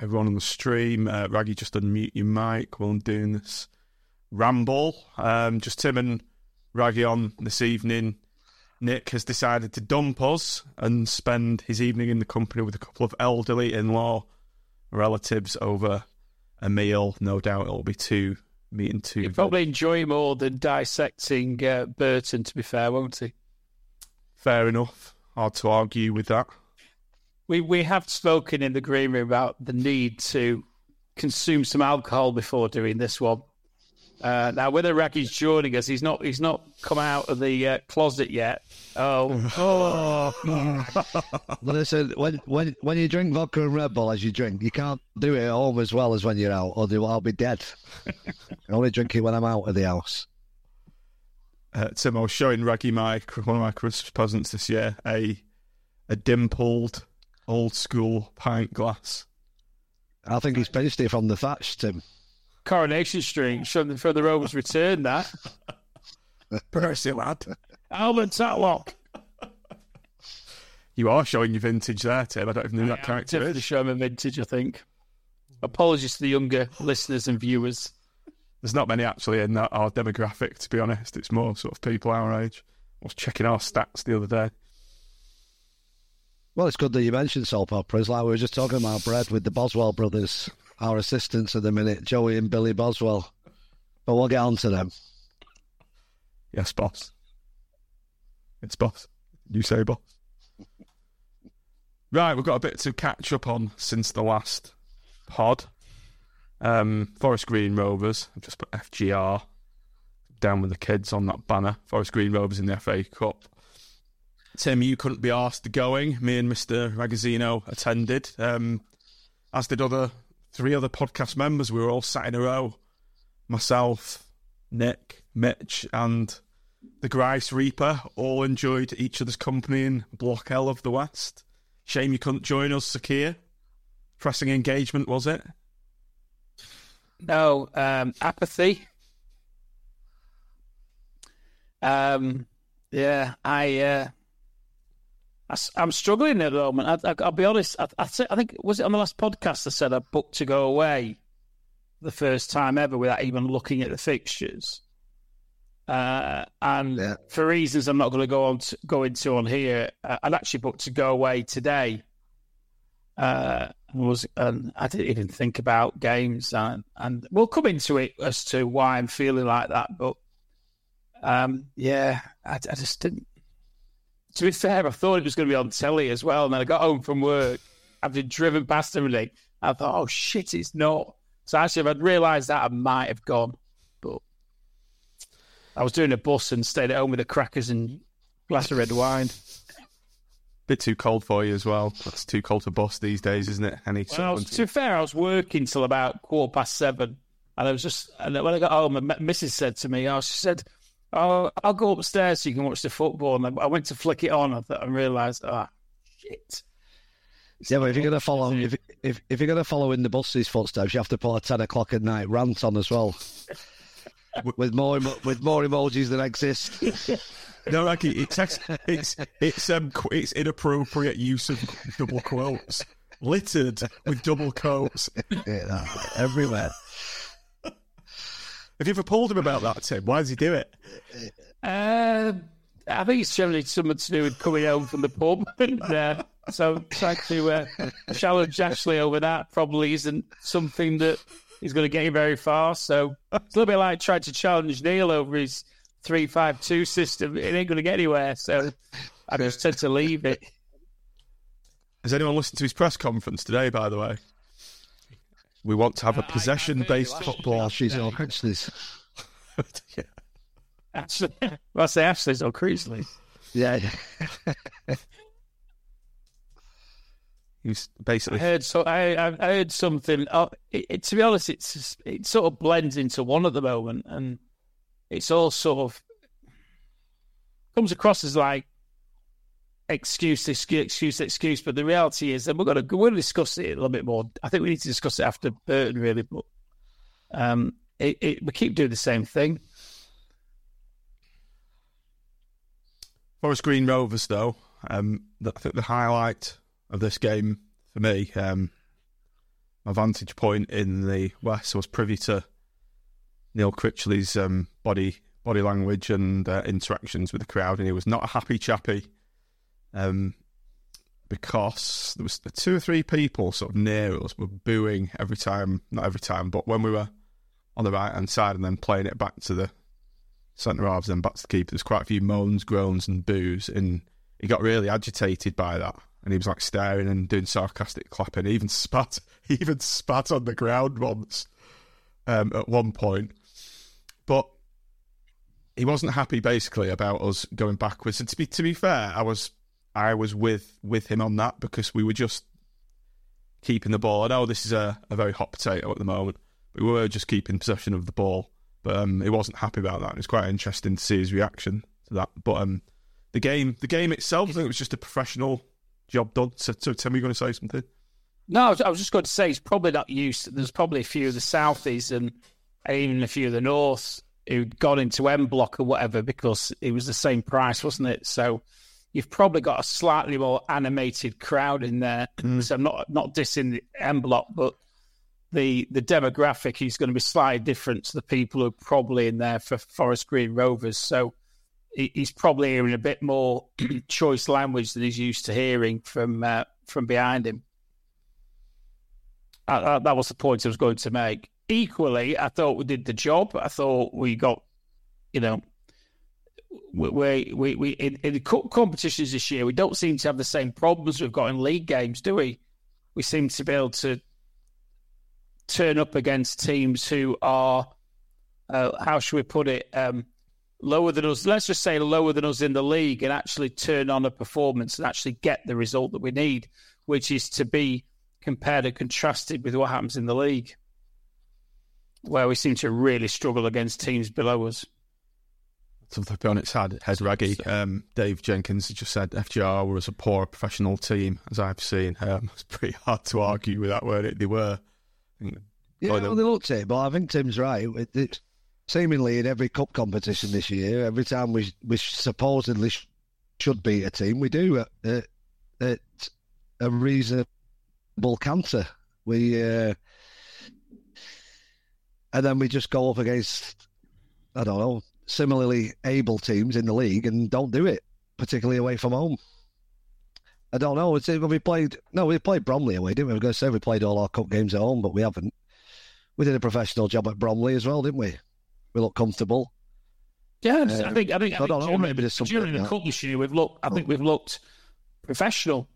everyone on the stream. Uh, Raggy, just unmute your mic while I'm doing this ramble. Um, just Tim and Raggy on this evening. Nick has decided to dump us and spend his evening in the company with a couple of elderly in-law relatives over a meal. No doubt it'll be two meeting two. He'll probably enjoy more than dissecting uh, Burton, to be fair, won't he? Fair enough. Hard to argue with that. We we have spoken in the green room about the need to consume some alcohol before doing this one. Uh, now, whether Raggy's joining us, he's not. He's not come out of the uh, closet yet. Oh, oh. Listen, when when when you drink vodka and Red Bull as you drink, you can't do it at home as well as when you're out, or I'll be dead. I only drink it when I'm out of the house. Uh, Tim, I was showing Raggy my one of my Christmas presents this year a a dimpled old school pint glass. I think he's pinched it from the thatch, Tim. Coronation Street from the, from the Rovers Return. That Percy lad, Albert Tatlock. you are showing your vintage there, Tim. I don't even know who that character Definitely is. show him a vintage. I think. Apologies to the younger listeners and viewers. There's not many actually in that our demographic, to be honest. It's more sort of people our age. I was checking our stats the other day. Well, it's good that you mentioned soap operas. Like we were just talking about bread with the Boswell brothers, our assistants at the minute, Joey and Billy Boswell. But we'll get on to them. Yes, boss. It's boss. You say boss. Right, we've got a bit to catch up on since the last pod. Um, Forest Green Rovers. I've just put FGR down with the kids on that banner. Forest Green Rovers in the FA Cup. Tim, you couldn't be asked to going. Me and Mr. Ragazzino attended, um, as did other three other podcast members. We were all sat in a row. Myself, Nick, Mitch, and the Grice Reaper all enjoyed each other's company in Block L of the West. Shame you couldn't join us, Sakir. Pressing engagement, was it? No, um, apathy. Um, yeah, I, uh, I, am struggling at the moment. I, will be honest. I, I, I think was it on the last podcast I said I booked to go away the first time ever without even looking at the fixtures. Uh, and Yeah. for reasons I'm not going to go on to, go into on here, uh, I'd actually booked to go away today. Uh, was and I didn't even think about games, and, and we'll come into it as to why I'm feeling like that. But um, yeah, I, I just didn't. To be fair, I thought it was going to be on telly as well, and then I got home from work after driven past everything. I thought, oh shit, it's not. So actually, if I'd realised that, I might have gone. But I was doing a bus and stayed at home with the crackers and glass of red wine. Bit too cold for you as well. It's too cold to bus these days, isn't it? Any Well, was, to be fair, I was working till about quarter past seven, and I was just. And when I got home, my Mrs. said to me, "Oh, she said, oh, I'll go upstairs so you can watch the football." And I, I went to flick it on, I thought, and realised, ah, shit. Yeah, but if you're gonna follow, if if if you're gonna follow in the bus's footsteps, you have to put a ten o'clock at night rant on as well, with more with more emojis than exist. No, Raggy, it's it's it's um it's inappropriate use of double quotes. littered with double quotes Yeah, everywhere. Have you ever pulled him about that, Tim? Why does he do it? Uh, I think it's generally something to do with coming home from the pub. and, uh, so trying to uh, challenge Ashley over that probably isn't something that is going to get you very far. So it's a little bit like trying to challenge Neil over his three-five-two system. It ain't going to get anywhere. So I just tend to leave it. Has anyone listened to his press conference today, by the way? We want to have a possession based football. She's all Critchley's. yeah. Ashley, well, I say Ashley's or Creasley. Yeah. He's I basically heard so I, I heard something. Uh, it, it, to be honest, it's it sort of blends into one at the moment, and it's all sort of comes across as like excuse, excuse, excuse, excuse. But the reality is, and we're going to we're going to discuss it a little bit more. I think we need to discuss it after Burton, really. But um, it, it, we keep doing the same thing. Forest Green Rovers, though. Um, the, I think the highlight of this game for me, um, my vantage point in the West was privy to Neil Critchley's um, body body language and uh, interactions with the crowd, and he was not a happy chappy. Um, because there was two or three people sort of near us were booing every time, not every time, but when we were on the right hand side and then playing it back to the centre halves, then back to the keeper, there's quite a few moans, groans, and boos, and he got really agitated by that, and he was like staring and doing sarcastic clapping. He even spat, he even spat on the ground once um, at one point, but he wasn't happy basically about us going backwards. And to be to be fair, I was I was with with him on that because we were just keeping the ball. I know this is a, a very hot potato at the moment, but we were just keeping possession of the ball. But um, he wasn't happy about that. It was quite interesting to see his reaction to that. But um, the game, the game itself, I think it was just a professional job done. So, so Tim, are you going to say something? No, I was, just going to say he's probably not used. There's probably a few of the Southies and even a few of the Norths who got into M block or whatever because it was the same price, wasn't it? So you've probably got a slightly more animated crowd in there. So I'm not not dissing the M block, but the the demographic is going to be slightly different to the people who are probably in there for Forest Green Rovers. So he, he's probably hearing a bit more choice language than he's used to hearing from uh, from behind him. Uh, uh, that was the point I was going to make. Equally, I thought we did the job. I thought we got, you know, we we we in, in the cup competitions this year, we don't seem to have the same problems we've got in league games, do we? We seem to be able to turn up against teams who are, uh, how should we put it, um, lower than us. Let's just say lower than us in the league, and actually turn on a performance and actually get the result that we need, which is to be compared and contrasted with what happens in the league, where we seem to really struggle against teams below us. Something it on its head, head raggy. Um, Dave Jenkins just said FGR was a poor professional team, as I've seen. Um, it's pretty hard to argue with that, weren't it? They were. Yeah, well, they looked it, but I think Tim's right. It, it, seemingly in every cup competition this year, every time we we supposedly sh- should beat a team, we do at, at, at a reasonable canter. We uh, and then we just go up against I don't know similarly able teams in the league and don't do it, particularly away from home. I don't know. It's, we played no, we played Bromley away, didn't we? I was going to say we played all our cup games at home, but we haven't. We did a professional job at Bromley as well, didn't we? We looked comfortable. Yeah, Uh, I think I think, I I think don't know, maybe there's something during the cup this year we've looked. I think we've looked professional,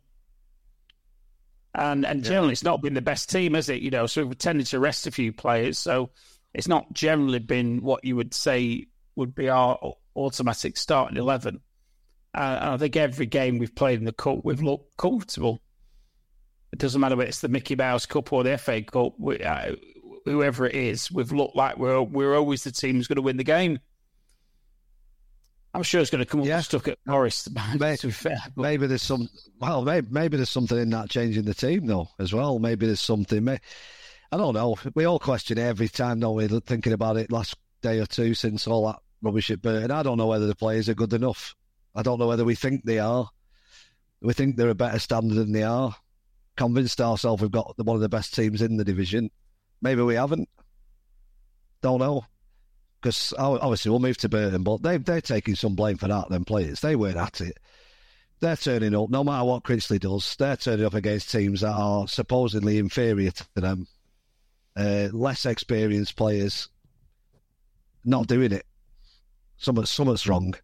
and and generally it's not been the best team, has it? You know, so we've tended to rest a few players, so it's not generally been what you would say would be our au- automatic starting eleven. Uh, and I think every game we've played in the cup, we've looked comfortable. It doesn't matter whether it's the Mickey Mouse Cup or the FA Cup. We, uh, whoever it is, we've looked like we're we're always the team who's going to win the game. I'm sure it's going to come up Yeah. stuck at Morris. May- to be fair, but Maybe there's some. Well, maybe, maybe there's something in that changing the team though as well. Maybe there's something. May, I don't know. We all question it every time, though. We're Thinking about it last day or two since all that rubbish at Burton. I don't know whether the players are good enough. I don't know whether we think they are. We think they're a better standard than they are. convinced ourselves we've got one of the best teams in the division. Maybe we haven't. Don't know. Because obviously we'll move to Burton, but they, they're taking some blame for that, them players. They weren't at it. They're turning up, no matter what Critchley does, they're turning up against teams that are supposedly inferior to them. Uh, less experienced players not doing it. Something, something's wrong.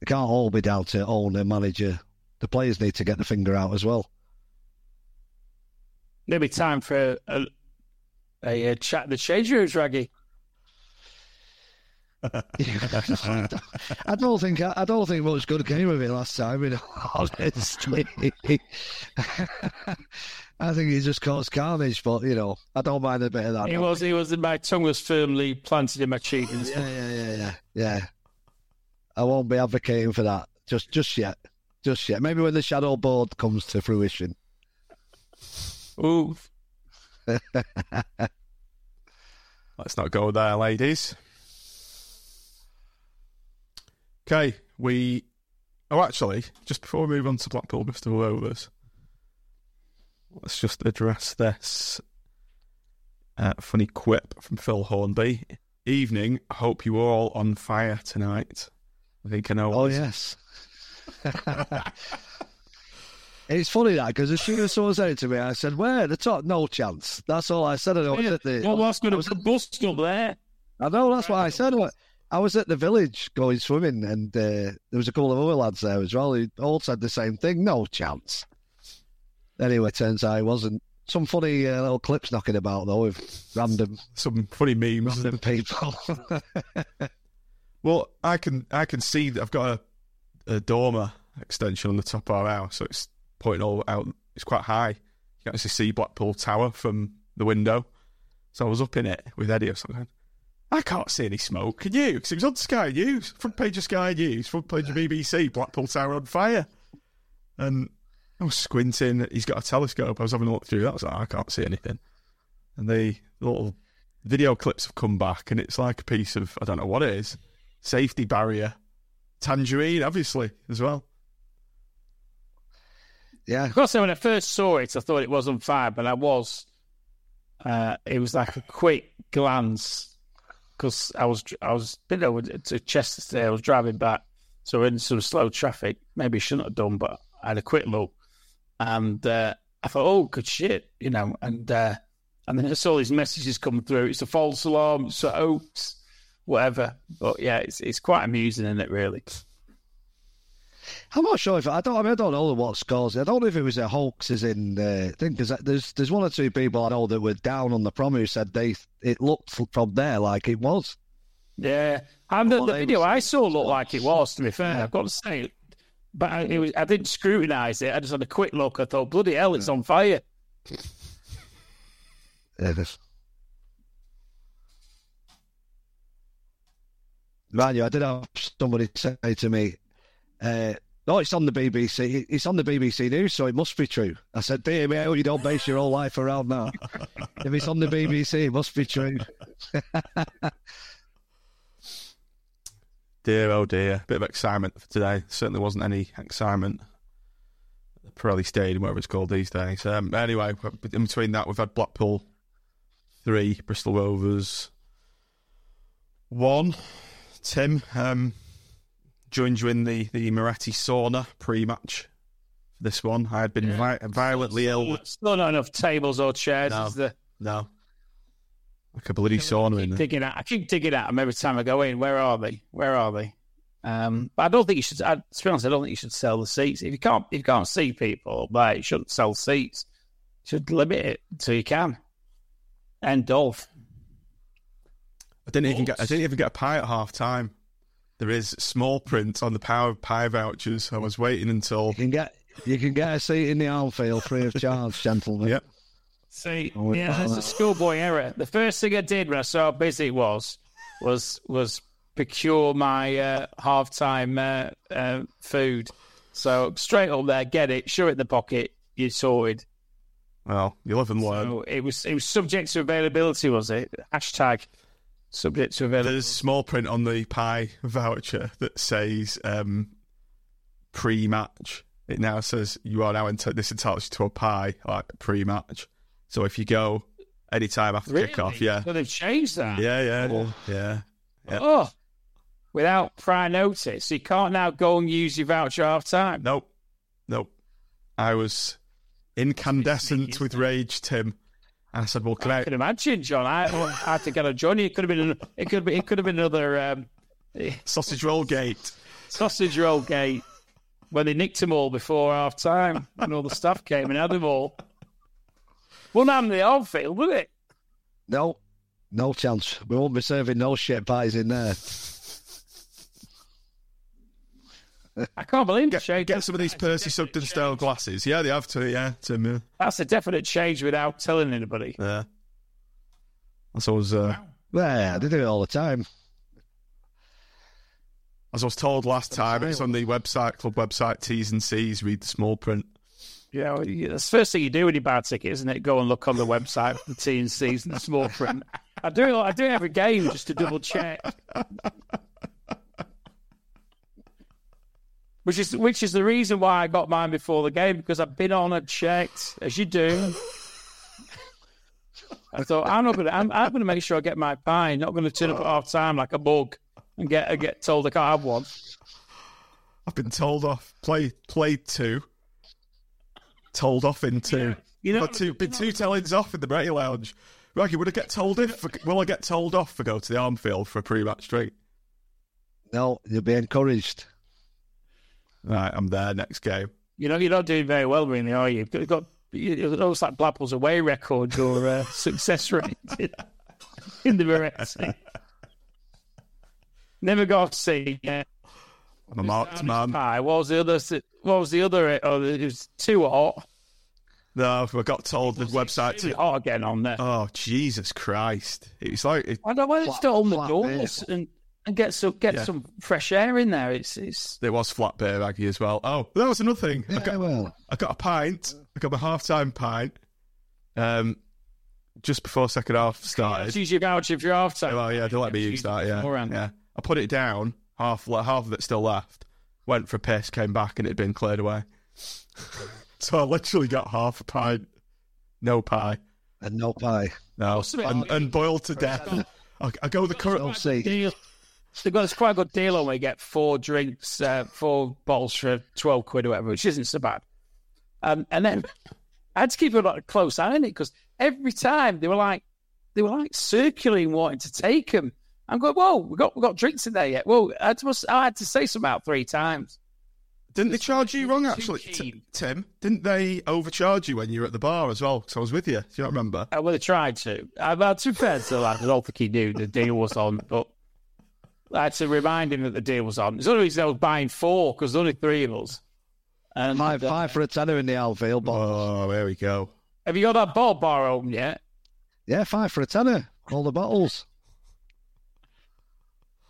It can't all be down to owner, manager. The players need to get the finger out as well. Maybe time for a, a, a chat in the change rooms, Raggy. I don't think I don't think much good came of it last time. In honestly, I think he just caused carnage. But you know, I don't mind a bit of that. He was. He was. My tongue was firmly planted in my cheek. Yeah, yeah, yeah, yeah, yeah. I won't be advocating for that just just yet, just yet. Maybe when the shadow board comes to fruition. Ooh. Let's not go there, ladies. Okay, we. Oh, actually, just before we move on to Blackpool Bristol Rovers, let's just address this uh, funny quip from Phil Hornby. Evening, hope you are all on fire tonight. I think I know. Oh, yes. it's funny that because as soon as someone said it to me, I said, "Where the top? No chance." That's all I said. I was at the. Well, what's going to bust up there? I know. That's what I said. I was at the village going swimming, and uh, there was a couple of other lads there as well who all said the same thing. No chance. Anyway, turns out it wasn't. Some funny uh, little clips knocking about though with random, some funny memes, random people. well, I can I can see that I've got a, a dormer extension on the top of our house, so it's pointing all out. It's quite high. You can actually see Blackpool Tower from the window. So I was up in it with Eddie or something. I can't see any smoke. Can you? Because it was on Sky News, front page of Sky News, front page of BBC, Blackpool Tower on fire. And I was squinting. He's got a telescope. I was having a look through that. I was like, I can't see anything. And the little video clips have come back, and it's like a piece of, I don't know what it is, safety barrier. Tangerine, obviously, as well. Yeah. Of course, when I first saw it, I thought it was on fire, but I was. Uh, it was like a quick glance because I was I was been over to Chester today. I was driving back, so in some slow traffic. Maybe shouldn't have done, but I had a quick look, and uh, I thought, oh, good shit, you know. And uh, and then I saw these messages come through. It's a false alarm. so hoax, whatever. But yeah, it's it's quite amusing, isn't it? Really. I'm not sure if I don't. I mean, I don't know what scores. It. I don't know if it was a hoax, as in uh, thing. Because there's there's one or two people I know that were down on the prom who said they it looked from there like it was. Yeah, and the, the video I saw looked like it was. To be fair, I've got to say, but I, was, I didn't scrutinise it. I just had a quick look. I thought, bloody hell, it's on fire. This. Manu, I did have somebody say to me, uh, no, it's on the BBC. It's on the BBC News, so it must be true. I said, dear me, you don't base your whole life around that. if it's on the BBC, it must be true. dear, oh dear. Bit of excitement for today. Certainly wasn't any excitement at the Pirelli Stadium, whatever it's called these days. Um, anyway, in between that, we've had Blackpool 3, Bristol Rovers 1. Tim, um, joined you in the, the Moretti sauna pre-match for this one. I had been yeah. vi- violently ill. Still not enough tables or chairs. No, the... no. Like a bloody sauna in there. Digging out. I keep digging at them every time I go in. Where are they? Where are they? Um, but I don't think you should. I, to be honest, I don't think you should sell the seats. If you can't, if you can't see people, but you shouldn't sell seats. You should limit it so you can. End of. I didn't even get. I didn't even get a pie at half time. There is small print on the Power Pie vouchers. I was waiting until you can get you can get a seat in the Armfield free of charge, gentlemen. Yep. See, oh, yeah, that's a schoolboy error. The first thing I did when I saw how busy it was was was procure my uh, halftime uh, uh, food. So straight up there, get it, show it in the pocket, you sorted. Well, you live and learn. So it was it was subject to availability, was it? Hashtag subject to availability. There's small print on the pie voucher that says um, pre-match it now says you are now ent- this entitles you to a pie like pre-match. So if you go anytime after Really? kickoff, yeah, So they've changed that. yeah, yeah, yeah. yeah. Oh, without prior notice, you can't now go and use your voucher half time. Nope, nope. I was incandescent sneaky, with rage, Tim. And I said, "Well, can I?" I can imagine, John. I, I had to get a Johnny. It could have been. It could be. It could have been another um, Sausage roll gate. sausage roll gate when they nicked them all before half time, and all the staff came and had them all. Wouldn't happen in the old field, would it? No, no chance. We won't be serving no shit pies in there. I can't believe Get, Shay, get some of these Percy Sugden style glasses. Yeah, they have to. Yeah, Tim. Yeah. That's a definite change without telling anybody. yeah. That's always. Uh, Yeah, they do it all the time. As I was told last time, it's on the website, club website, T's and C's, read the small print. You know, that's the first thing you do when you buy a ticket, isn't it? Go and look on the website for the T and C's and the small print. I do. it. I do it every game just to double check. Which is which is the reason why I got mine before the game because I've been on and checked as you do. I thought I'm not gonna I'm, I'm gonna make sure I get my pie. Not gonna turn up at half time like a bug and get get told I can't have one. I've been told off. Play played two. Told off in two. You know- Got two, been two tellings off in the Brady Lounge. Raggy, would I get told if? Will I get told off for go to the Armfield for a pre-match treat? No, you'll be encouraged. Right, I'm there next game. You know, you're not doing very well, really, are you? You've got, it looks like Blackpool's away record, or uh, success rate in, in the Moretti. Never got to see. Yeah. I'm a marked man. Pie. What was the other? What was the other? Oh, it was too hot. No, I got told the website Too to. hot again on there. Oh Jesus Christ! It was like it, I don't want to flat- start on the doors and, and get some get Yeah. some fresh air in there. It's it's there was flat beer Raggy as well. Oh, that was another thing. I Yeah, got, well, I got a pint. I got my half-time pint. Um, just before second half started. use your voucher if you're half time. Well, yeah, they let me use that. Yeah, Beforehand. yeah. I put it down. Half le- half of it still left. Went for a piss, came back, and it had been cleared away. so I literally got half a pint, no pie, and no pie. no, What's the bit- and, and boiled to death. I, I go the We'll current. see. deal. They've got it's quite a good deal on where you get four drinks, uh, four bottles for twelve quid or whatever, which isn't so bad. Um, and then I had to keep a lot of close eye on it because every time they were like they were like circulating, wanting to take them. I'm going, whoa, we got we got drinks in there yet? Well, I had to, I had to say something out three times. Didn't they charge you wrong actually, T- Tim? Didn't they overcharge you when you were at the bar as well? Because I was with you. Do you not remember? I would have tried to. I, well, to be fair to the lad, I don't think he knew the deal was on, but I had to remind him that the deal was on. There's only reason I was buying four because there's only three of us. And Five, uh, five for a tenner in the Armfield, but Oh, there we go. Have you got that ball bar open yet? yeah, five for a tenner. All the bottles.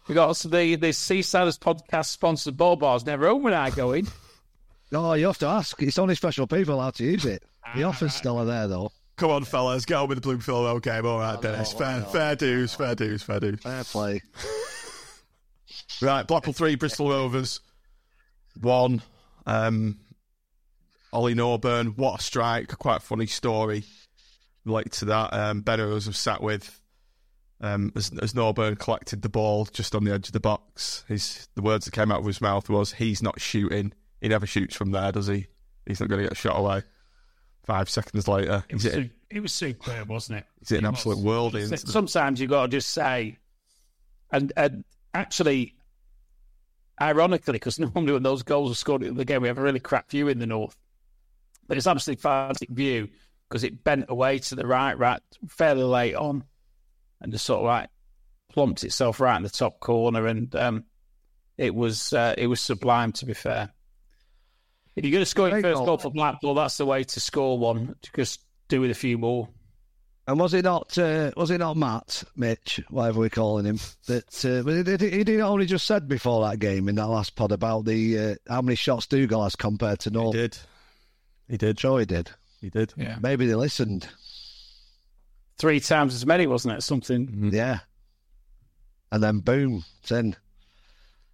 We got some the the Seasiders podcast sponsored ball bars never open when I go in. Oh, you have to ask. It's only special people allowed to use it. The offers still are there, though. Come on, fellas, get on with the Bloomfield game. All right, Dennis. know, I Fair, know. fair dues, fair dues, fair dues. Fair play. Right, Blackpool three, Bristol Rovers one. Um, Ollie Norburn, what a strike! Quite a funny story related to that. Um, Ben Rose was sat with um, as, as Norburn collected the ball just on the edge of the box. His the words that came out of his mouth was, "He's not shooting. He never shoots from there, does he? He's not going to get shot away." Five seconds later, It was, hit, su- it was superb, wasn't it? he's hit an absolute worldie. into the- Sometimes you've got to just say, and, and actually, ironically, because normally when those goals are scored in the game, we have a really crap view in the north. But it's absolutely fantastic view because it bent away to the right, right, fairly late on, and just sort of like plumped itself right in the top corner, and um, it was uh, it was sublime. To be fair, if you're going to score your first goal. goal for Blackpool, that's the way to score one. Just do with a few more. And was it not? Uh, was it not Matt, Mitch, whatever we're calling him? That uh, he, he, he did only just said before that game in that last pod about the uh, how many shots Dougall has compared to he did, he did, Sure, he did. he did. Yeah. Maybe they listened. Three times as many, wasn't it? Something. Mm-hmm. Yeah. And then boom, it's in.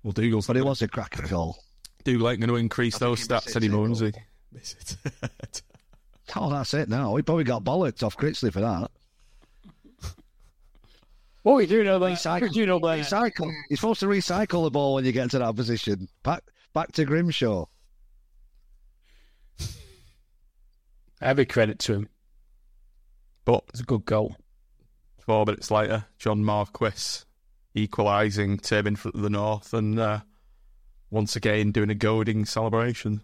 Well, Dougall's But it was a cracking goal. Dougal ain't going to increase I those stats missed anymore, it. is he? Miss it. Oh, that's it now. He probably got bollocks off Critchley for that. What are we doing over there? Recycle. What are we doing? Recycle. You're supposed to recycle the ball when you get to that position. Back back to Grimshaw. Every credit to him. But It's a good goal. four minutes later, John Marquis equalising, Turbin for the North, and uh, once again doing a goading celebration,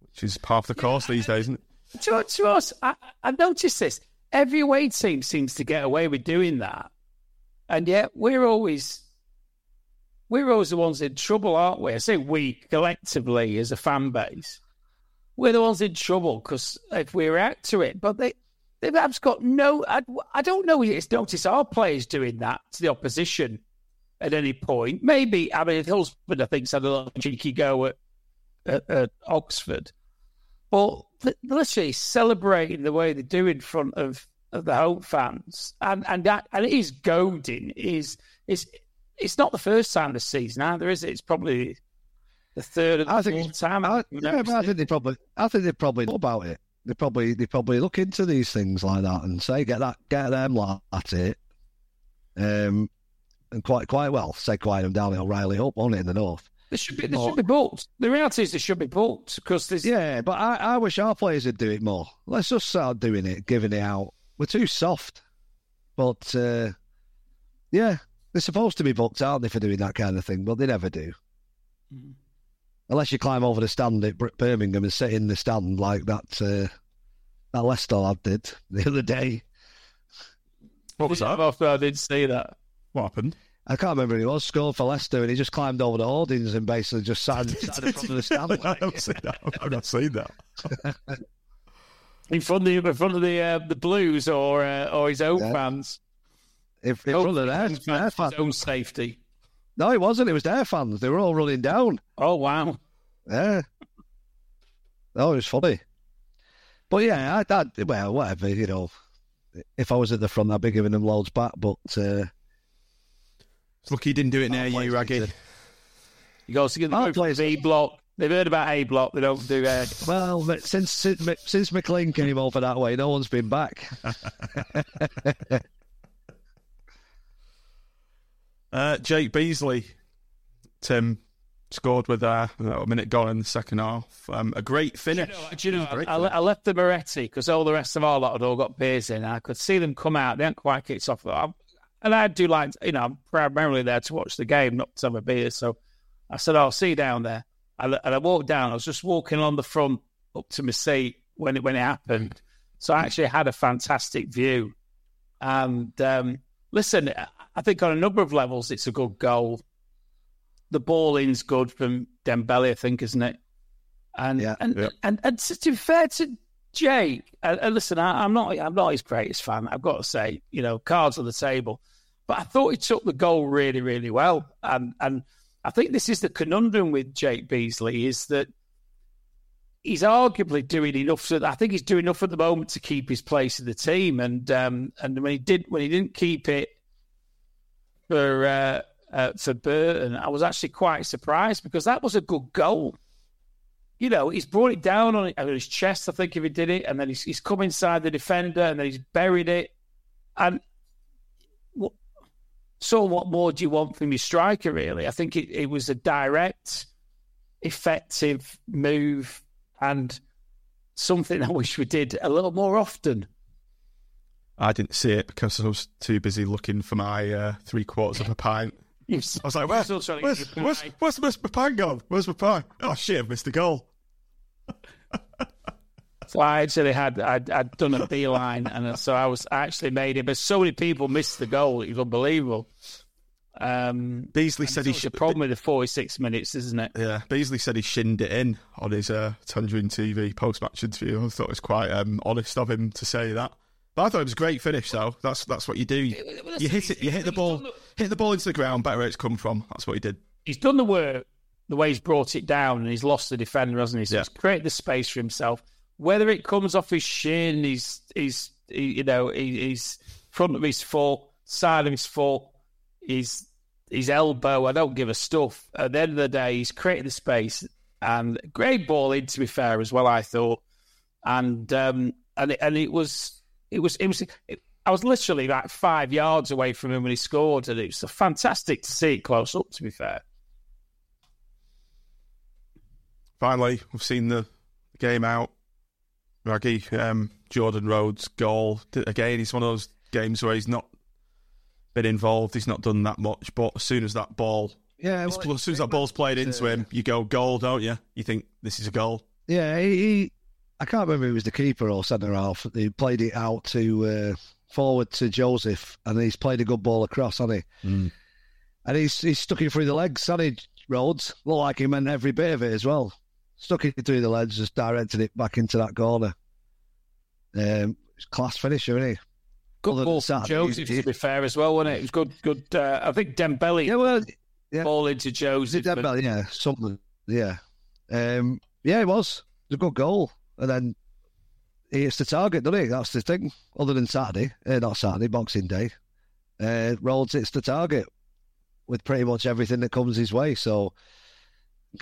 which is part of the course these days, isn't it? To, to us, I, I've noticed this. Every away team seems to get away with doing that, and yet we're always we're always the ones in trouble, aren't we? I say we collectively as a fan base, we're the ones in trouble because if we react to it, but they they've perhaps got no. I, I don't know. It's noticed our players doing that to the opposition at any point. Maybe I mean Hillsborough, I think, had a little cheeky go at at, at Oxford. But literally celebrating the way they do in front of, of the home fans, and and that and it is goading. Is is it's not the first time this season either, is it? It's probably the third or the I think fourth time. I, yeah, I think they probably, I think they probably know about it. They probably, they probably look into these things like that and say, get that, get them like at it. Um, and quite, quite well, say quiet them down. O'Reilly up on it in the north. They should be. They should be booked. The reality is they should be booked because there's. Yeah, but I, I wish our players would do it more. Let's just start doing it, giving it out. We're too soft. But uh, yeah, they're supposed to be booked, aren't they, for doing that kind of thing? But they never do. Unless you climb over the stand at Birmingham and sit in the stand like that uh, that Leicester lad did the other day. What was that? After I did see that. What happened? I can't remember who he was, scored for Leicester, and he just climbed over the hoardings and basically just sat, sat in front of the stand. I've not seen that. I've not seen that. In front of the in front of the uh, the Blues or uh, or his own Yeah. fans. In, in front of their, his their fans for his own safety. No, it wasn't. It was their fans. They were all running down. Oh wow! Yeah. Oh, it was funny. But yeah, I, I, well, whatever, you know. If I was at the front, I'd be giving them loads back, but uh, It's lucky he didn't do it near you, Raggy. He goes to get the Our group players- B block. They've heard about A block. They don't do uh, well, since since, since McLean came over that way, no one's been back. Uh, Jake Beesley, Tim, scored with uh, a minute gone in the second half. Um, a great finish. Do you know, Great I, I, I left the Moretti because all the rest of our lot had all got beers in. I could see them come out. They hadn't quite kicked off. I, and I do like, you know, I'm primarily there to watch the game, not to have a beer. So I said, I'll see you down there. And, and I walked down. I was just walking on the front up to my seat when it when it happened. So I actually had a fantastic view. And um, listen, I think on a number of levels, it's a good goal. The ball in's good from Dembele, I think, isn't it? And Yeah. and, Yeah. and and to, to be fair to Jake, and, and listen, I, I'm not I'm not his greatest fan. I've got to say, you know, cards on the table, but I thought he took the goal really, really well. And and I think this is the conundrum with Jake Beesley is that he's arguably doing enough. So I think he's doing enough at the moment to keep his place in the team. And um, and when he did when he didn't keep it for uh, uh, for Burton, I was actually quite surprised because that was a good goal. You know, he's brought it down on, his chest, I think, if he did it, and then he's, he's come inside the defender, and then he's buried it. And what, so, what more do you want from your striker? Really, I think it, it was a direct, effective move, and something I wish we did a little more often. I didn't see it because I was too busy looking for my uh, three quarters of a pint. I was like, Where, where's, get where's, where's, where's my pint gone? Where's my pint? Oh, shit, I've missed the goal. So I actually had I'd, I'd done a beeline, and so I was I actually made it. But so many people missed the goal; it was unbelievable. Um, Beesley said he should. problem with the forty-six minutes, isn't it? Yeah, Beesley said he shinned it in on his uh, Tangerine TV post-match interview. I thought it was quite um, honest of him to say that. I thought it was a great finish, though. That's that's what you do. You, you hit it. You hit the ball. Hit the ball into the ground. Better where it's come from. That's what he did. He's done the work the way he's brought it down, and he's lost the defender, hasn't he? So Yeah. he's created the space for himself. Whether it comes off his shin, he's he's he, you know he, he's front of his foot, side of his foot, his his elbow. I don't give a stuff. At the end of the day, he's created the space. and great ball in. To be fair, as well, I thought, and um, and it, and it was it was it was. It, I was literally like five yards away from him when he scored, and it was fantastic to see it close up. To be fair, finally, we've seen the game out. Raggy, um, Jordan Rhodes goal again. He's one of those games where he's not been involved. He's not done that much, but as soon as that ball, Yeah, as, well, as soon as that ball's played into him, you go goal, don't you? You think this is a goal. Yeah, he, he I can't remember who was the keeper or centre half. He played it out to uh, forward to Joseph, and he's played a good ball across, hasn't he? Mm. And he's he's stuck it through the legs, hasn't he? Rhodes looked like he meant every bit of it as well. Stuck it through the legs, just directed it back into that corner. Um, class finisher, isn't he? good Other ball than from Saturday, Joseph. he- To be fair, as well, wasn't it? It was good. Good. Uh, I think Dembele Yeah, well, yeah. ball into Joseph. Did that, but- yeah, something. Yeah, um, yeah, it was. It was a good goal, and then he hits the target, doesn't he? That's the thing. Other than Saturday, uh, not Saturday, Boxing Day, uh, Rhodes hits the target with pretty much everything that comes his way. So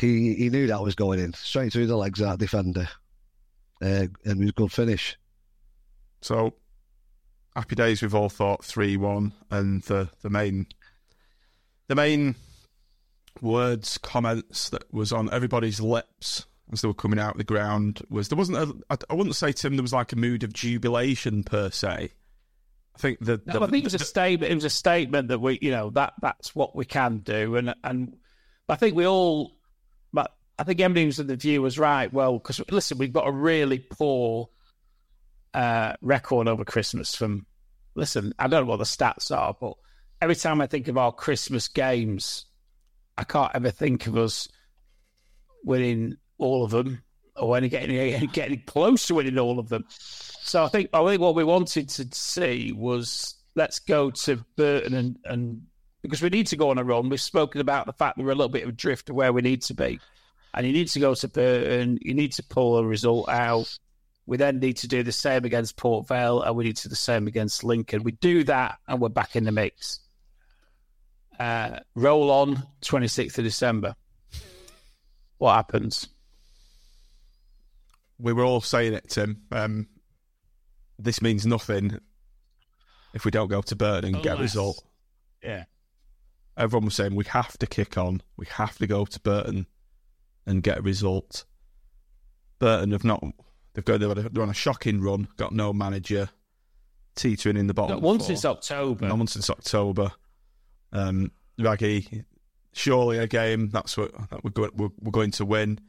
he he knew that was going in straight through the legs of that defender, uh, and was a good finish. So happy days. We've all thought three one, and the the main the main words comments that was on everybody's lips as they were coming out of the ground was there wasn't a I, I wouldn't say Tim there was like a mood of jubilation per se. I think the, No, I think it was a statement. It was a statement that we, you know, that that's what we can do, and and I think we all, but I think everybody who's in the view was right. Well, because listen, we've got a really poor uh, record over Christmas. From listen, I don't know what the stats are, but every time I think of our Christmas games, I can't ever think of us winning all of them or any getting getting close to winning all of them. So I think I think what we wanted to see was let's go to Burton and, and because we need to go on a run. We've spoken about the fact that we're a little bit of a drift of where we need to be, and you need to go to Burton. You need to pull a result out. We then need to do the same against Port Vale, and we need to do the same against Lincoln. We do that, and we're back in the mix. Uh, roll on, twenty sixth of December. What happens? We were all saying it, Tim. Um, this means nothing if we don't go to Burton and get a result. Yeah. Everyone was saying we have to kick on. We have to go to Burton and get a result. Burton have not. They've got they're on a shocking run. Got no manager. Teetering in the bottom. Not once since October. No one since October. Um, Raggy, surely a game that's what that we're, go, we're, we're going to win.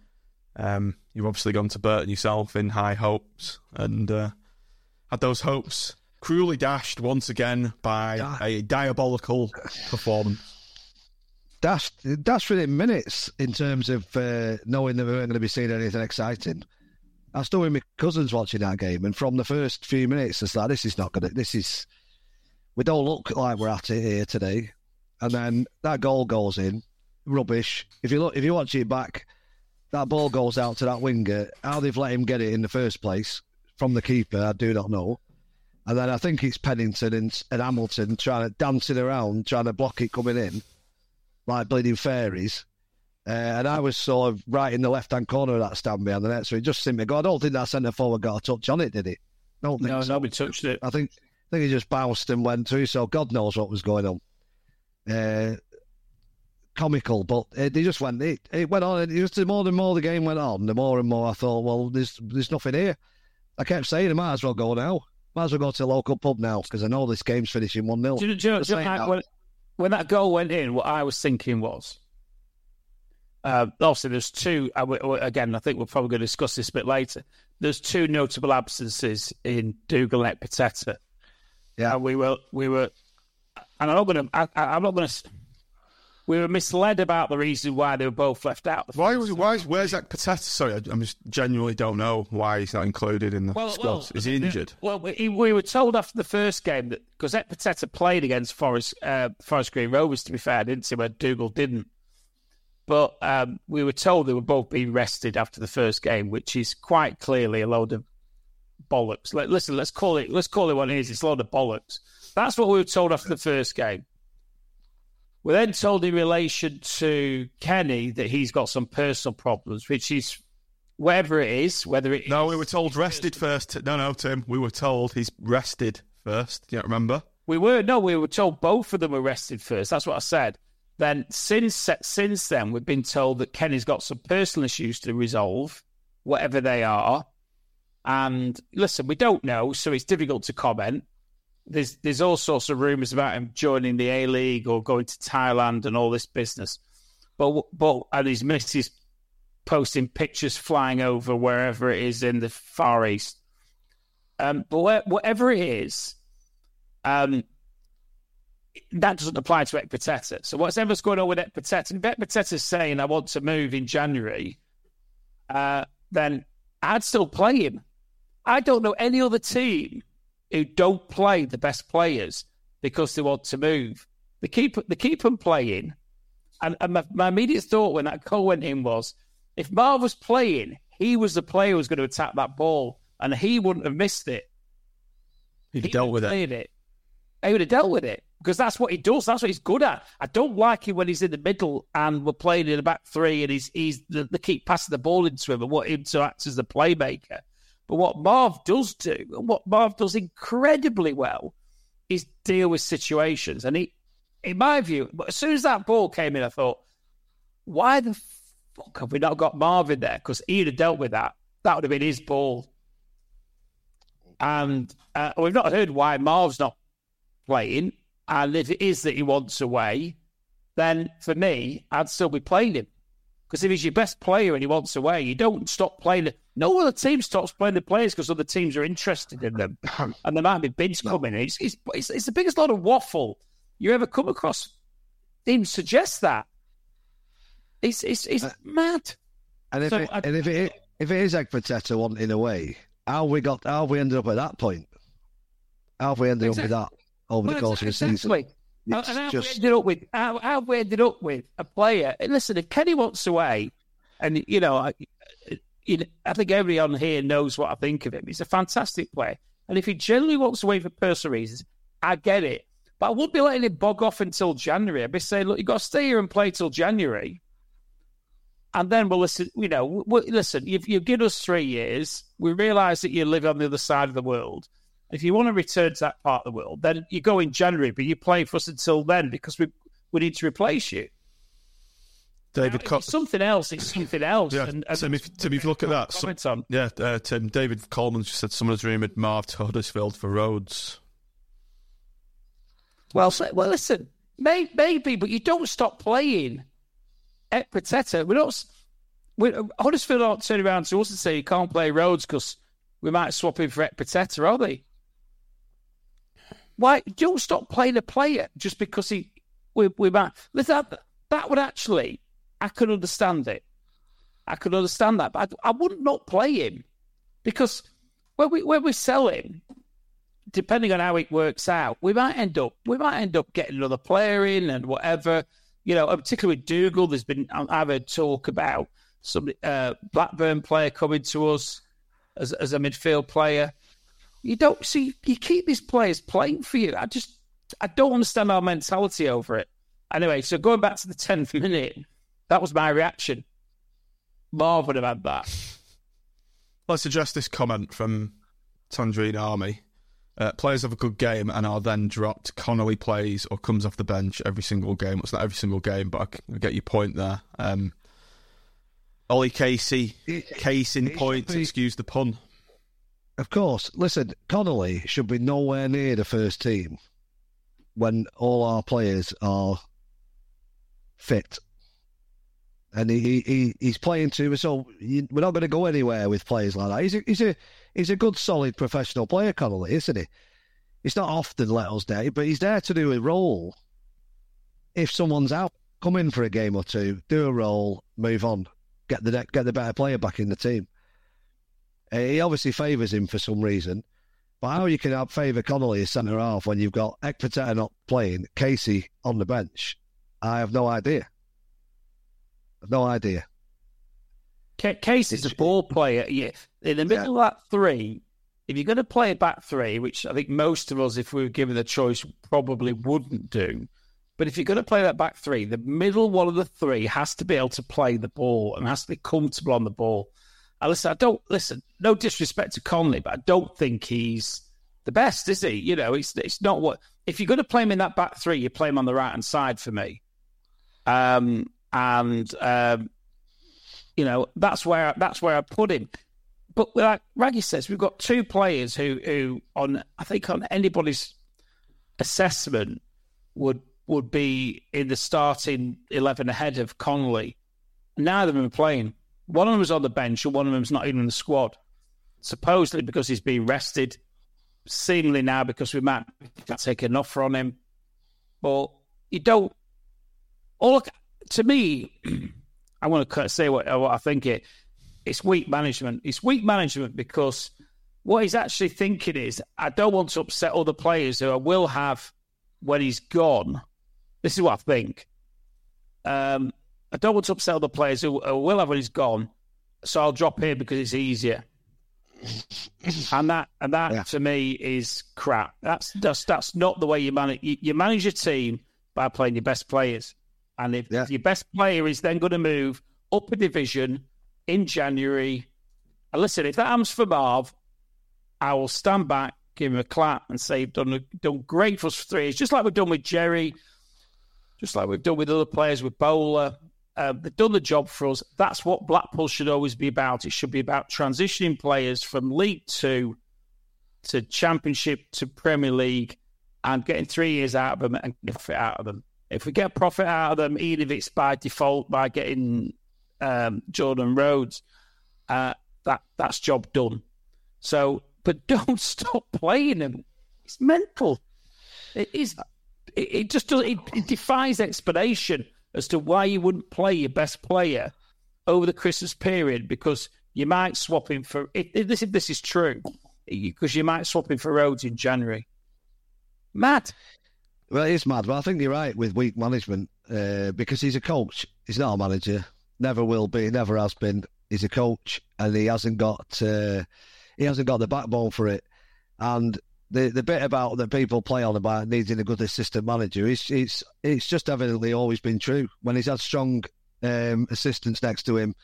Um, you've obviously gone to Burton yourself in high hopes and uh, had those hopes cruelly dashed once again by Da- a diabolical performance. dashed dashed within minutes in terms of uh, knowing that we weren't going to be seeing anything exciting. I was with my cousins watching that game, and from the first few minutes, it's like this is not going to. This is we don't look like we're at it here today. And then that goal goes in, rubbish. If you look, if you watch it back, that ball goes out to that winger. How they've let him get it in the first place from the keeper, I do not know. And then I think it's Pennington and, and Hamilton trying to dancing around, trying to block it coming in like bleeding fairies. Uh, and I was sort of right in the left hand corner of that stand behind the net, so it just seemed to go. I don't think that centre forward got a touch on it, did it? No, so. nobody touched it. I think I think he just bounced and went through. So God knows what was going on. Uh, comical, but it, they just went. It, it went on. And it was the more and more the game went on, the more and more I thought, well, there's there's nothing here. I kept saying, I might as well go now. Might as well go to the local pub now because I know this game's finishing one 0 you, know, do you know, saying I- that. when, when that goal went in, what I was thinking was, uh, obviously, there's two. I w- w- again, I think we're probably going to discuss this a bit later. There's two notable absences in Dougall and Pateta. Yeah. and we were we were, and I'm not going to. I'm not going to. We were misled about the reason why they were both left out. the Why was why is where's that Pateta? Sorry, I, I just genuinely don't know why he's not included in the squad. is he injured? Well, we, we were told after the first game that because Pateta played against Forest uh, Forest Green Rovers, to be fair, didn't see Where Dougall didn't. But um, we were told they were both being rested after the first game, which is quite clearly a load of bollocks. Let, listen, let's call it let's call it what it is. It's a load of bollocks. That's what we were told after the first game. We're then told in relation to Kenny that he's got some personal problems, which is whatever it is, whether it No, we were told rested first. No, no, Tim. We were told he's rested first. Do you remember? We were no, we were told both of them were arrested first. That's what I said. Then since since then, we've been told that Kenny's got some personal issues to resolve, whatever they are. And listen, we don't know, so it's difficult to comment. There's there's all sorts of rumours about him joining the A League or going to Thailand and all this business. But but and his missus posting pictures flying over wherever it is in the Far East. Um, but where, whatever it is, um, that doesn't apply to Ekpiteta. So whatever's going on with Ekpiteta, if Ekpiteta's saying I want to move in January, uh, then I'd still play him. I don't know any other team who don't play the best players because they want to move. They keep they keep them playing. And, and my, my immediate thought when that call went in was, if Marv was playing, he was the player who was going to attack that ball, and he wouldn't have missed it. He He dealt with it. it. He would have dealt with it because that's what he does. That's what he's good at. I don't like him when he's in the middle and we're playing in the back three and he's he's the, they keep passing the ball into him and what him to act as the playmaker. But what Marv does do, and what Marv does incredibly well, is deal with situations. And he, in my view, as soon as that ball came in, I thought, why the fuck have we not got Marv in there? Because he'd have dealt with that. That would have been his ball. And uh, we've not heard why Marv's not playing. And if it is that he wants away, then for me, I'd still be playing him. Because if he's your best player and he wants away, you don't stop playing. No other team stops playing the players because other teams are interested in them. and there might be bids coming in. It's, it's, it's, it's the biggest lot of waffle you ever come across. Even suggest that. It's, it's, it's uh, mad. And if So it, I- and if it if it is Ekpiteta wanting away, how have we got how have we ended up at that point? How have we ended Exactly. up with that over the Well, course of the season? It's and how just- we ended up with how, how we ended up with a player. And listen, if Kenny wants away, and you know, I, you know, I think everybody on here knows what I think of him. He's a fantastic player, and if he generally wants away for personal reasons, I get it. But I wouldn't be letting him bog off until January. I'd be saying, look, you've got to stay here and play till January. And then we'll listen, you know, we we- listen, you've, you've given us three years. We realise that you live on the other side of the world. If you want to return to that part of the world, then you go in January, but you play for us until then because we we need to replace you. David, If Co- it's something else, it's something else. yeah, and, and Tim, if, Tim, if you look at that, some- on. yeah, uh, Tim, David Coleman just said someone has rumoured Marv to Huddersfield for Rhodes. Well, so- well, listen, may, maybe, but you don't stop playing Ekpiteta. We don't. We, Huddersfield aren't turning around to us and say you can't play Rhodes because we might swap him for Pateta, are they? Why don't stop playing a player just because he we we might that that would actually I could understand it. I could understand that, but I, I wouldn't not play him because when we when we sell him, depending on how it works out, we might end up we might end up getting another player in and whatever. You know, particularly with Dougall, there's been I've heard talk about some uh, Blackburn player coming to us as as a midfield player. You don't see you keep these players playing for you. I just I don't understand our mentality over it. Anyway, so going back to the tenth minute, that was my reaction. Marv would have had that. Let's address this comment from Tangerine Army. Uh, players have a good game and are then dropped. Connolly plays or comes off the bench every single game. It's not every single game, but I get your point there. Um, Ollie Casey, case in it point, excuse the pun. Of course. Listen, Connolly should be nowhere near the first team when all our players are fit. And he, he, he he's playing too, so we're not going to go anywhere with players like that. He's a, he's a he's a good, solid professional player, Connolly, isn't he? He's not often let us down, but he's there to do a role. If someone's out, come in for a game or two, do a role, move on, get the get the better player back in the team. Uh, he obviously favours him for some reason. But how you can have favour Connolly as centre half when you've got Ekpiteta not playing, Casey on the bench, I have no idea. I've no idea. Ca- Case a ball player. Yeah, in the middle of that three, if you're going to play a back three, which I think most of us, if we were given the choice, probably wouldn't do, But if you're going to play that back three, the middle one of the three has to be able to play the ball and has to be comfortable on the ball. And listen, I don't listen. No disrespect to Connolly, but I don't think he's the best, is he? You know, it's it's not what. If you're going to play him in that back three, you play him on the right hand side for me. Um, and um, you know that's where that's where I put him. But like Raggy says, we've got two players who who on I think on anybody's assessment would would be in the starting eleven ahead of Connolly. Neither of them are playing. One of them is on the bench, and one of them's not even in the squad. Supposedly because he's being rested. Seemingly now because we might take an offer on him. But you don't. All to me, I want to say what, what I think it. It's weak management. It's weak management because what he's actually thinking is, I don't want to upset other players who I will have when he's gone. This is what I think. Um, I don't want to upset the players who, who will have when he's gone, so I'll drop here because it's easier. and that and that yeah. to me is crap. That's that's that's not the way you manage. You, you manage your team by playing your best players. And if yeah. your best player is then going to move up a division in January, and listen, if that happens for Marv, I will stand back, give him a clap, and say, "You've done done great for us for three years, just like we've done with Jerry, just like we've done with other players with Bowler. Uh, they've done the job for us. That's what Blackpool should always be about. It should be about transitioning players from League Two to Championship to Premier League and getting three years out of them and profit out of them. If we get profit out of them, even if it's by default by getting um, Jordan Rhodes, uh, that that's job done. So, but don't stop playing them. It's mental. It is. It, it just does. It, it defies explanation as to why you wouldn't play your best player over the Christmas period because you might swap him for. If this if this is true, because you might swap him for Rhodes in January. Mad. Well, it is mad, but I think you're right with weak management uh, because he's a coach. He's not a manager. Never will be. Never has been. He's a coach, and he hasn't got uh, he hasn't got the backbone for it. And the the bit about that people play on about needing a good assistant manager, it's it's it's just evidently always been true. When he's had strong um, assistants next to him,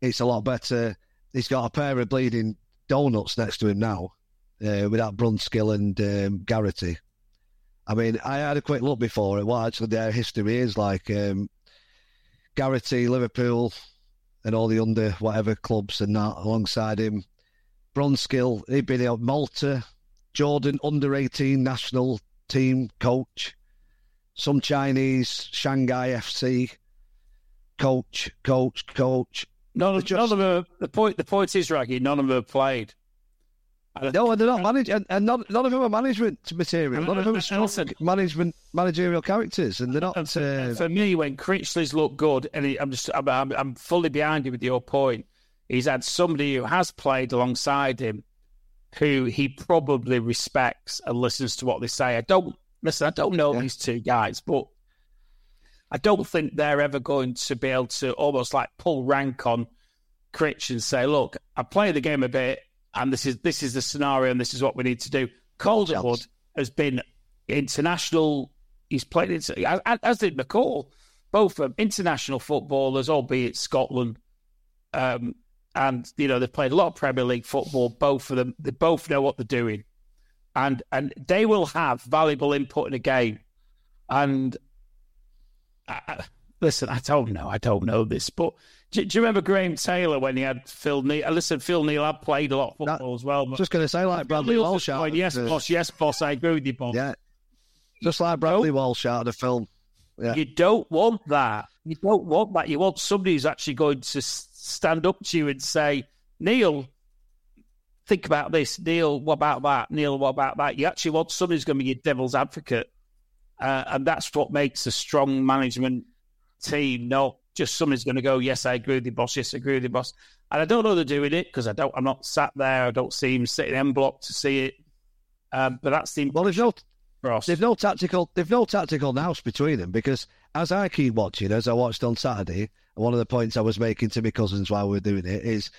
it's a lot better. He's got a pair of bleeding donuts next to him now, uh, without Brunskill and um, Garrity. I mean, I had a quick look before at what actually their history is like. Um, Garrity, Liverpool, and all the under whatever clubs and that alongside him. Brunskill, he'd been at Malta, Jordan under 18 national team coach, some Chinese, Shanghai FC coach, coach, coach. None of, just, none of them, the point, the point is, Raggy, none of them have played. No, and they're not managed, and, and none, none of them are management material. None of them are strong management managerial characters, and they're not. And for, uh, for, me, when Critchley's looked good, and he, I'm just, I'm, I'm, I'm fully behind you with your point. He's had somebody who has played alongside him, who he probably respects and listens to what they say. I don't listen. I don't know yeah. these two guys, but I don't think they're ever going to be able to almost like pull rank on Critch and say, "Look, I play the game a bit." and this is this is the scenario, and this is what we need to do. Calderwood has been international. He's played as, as did McCall, both international footballers, albeit Scotland. Um, and you know they've played a lot of Premier League football. Both of them, they both know what they're doing, and and they will have valuable input in a game. And uh, listen, I don't know, I don't know this, but do, do, you remember Graham Taylor when he had Phil Neal? Uh, listen, Phil Neal had played a lot of football that, as well. But just going to say, like Bradley Walsh. Going, yes, uh, boss. Yes, boss. I agree with you, boss. Yeah, just like Bradley Walsh out of the film. Yeah. You don't want that. You don't want that. You want somebody who's actually going to stand up to you and say, Neil, think about this. Neil, what about that? Neil, what about that? You actually want somebody who's going to be your devil's advocate. Uh, and that's what makes a strong management team, not just somebody's going to go, yes, I agree with the boss. Yes, I agree with the boss. And I don't know they're doing it because I don't. I'm not sat there. I don't see him sitting en block to see it. Um, but that's the well. There's no, there's no tactical. There's no tactical nous between them because as I keep watching, as I watched on Saturday, one of the points I was making to my cousins while we were doing it is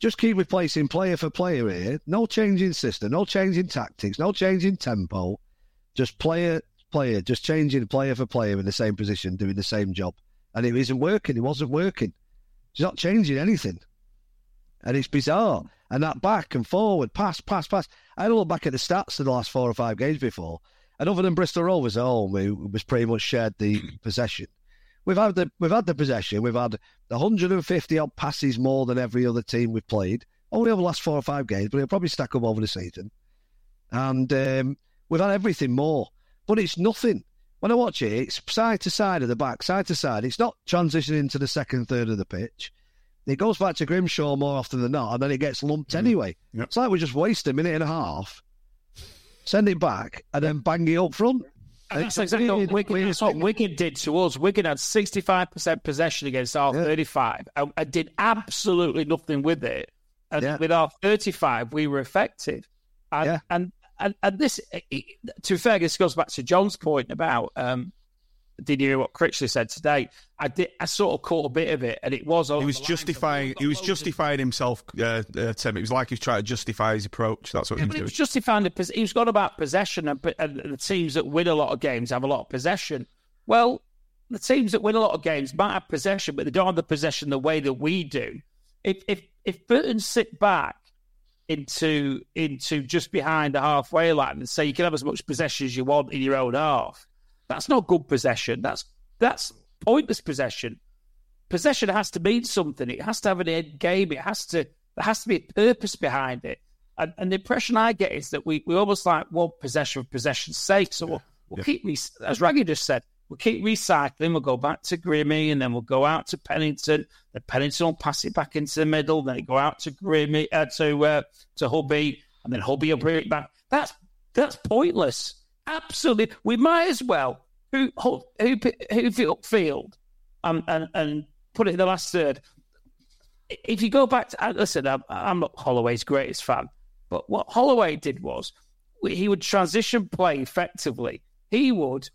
just keep replacing player for player here. No change in system. No change in tactics. No change in tempo. Just player player, just changing player for player in the same position, doing the same job, and it isn't working. It wasn't working. It's not changing anything, and it's bizarre. And that back and forward, pass, pass, pass. I had a look back at the stats of the last four or five games before, and other than Bristol Rovers at home, we was pretty much shared the possession. We've had the we've had the possession. We've had 150 odd passes more than every other team we've played. Only over the last four or five games, but it'll probably stack up over the season. And um, we've had everything more, but it's nothing. When I watch it, it's side to side of the back, side to side. It's not transitioning to the second third of the pitch. It goes back to Grimshaw more often than not, and then it gets lumped mm. anyway. Yep. It's like we just waste a minute and a half, send it back, and then bang it up front. And that's exactly what Wigan, that's what Wigan did to us. Wigan had 65% possession against our yeah. 35 and, and, did absolutely nothing with it. And yeah. with our 35, we were effective. And, yeah. and, and, and this, to be fair, this goes back to John's point about um, did you hear what Critchley said today? I did. I sort of caught a bit of it, and it was. He was justifying. He was justifying himself. Uh, uh, Tim. It was like he was trying to justify his approach. That's what yeah, he was doing. He was justifying the. He was got about possession, and, and the teams that win a lot of games have a lot of possession. Well, the teams that win a lot of games might have possession, but they don't have the possession the way that we do. If if if Burton sit back into into just behind the halfway line and say you can have as much possession as you want in your own half that's not good possession. That's that's pointless possession. Possession has to mean something. It has to have an end game. It has to there has to be a purpose behind it. And, and the impression I get is that we, we almost like want possession for possession's sake. So we'll, we'll yeah. keep, as Raggy just said, we'll keep recycling. We'll go back to Grimmy and then we'll go out to Pennington. The Pennington will pass it back into the middle. Then it go out to Grimmy, uh, to, uh, to Hubby, and then Hubby will bring it back. That's, that's pointless. Absolutely. We might as well who who who upfield and, um, and and put it in the last third. If you go back to uh, listen, I'm, I'm not Holloway's greatest fan, but what Holloway did was he would transition play effectively. He would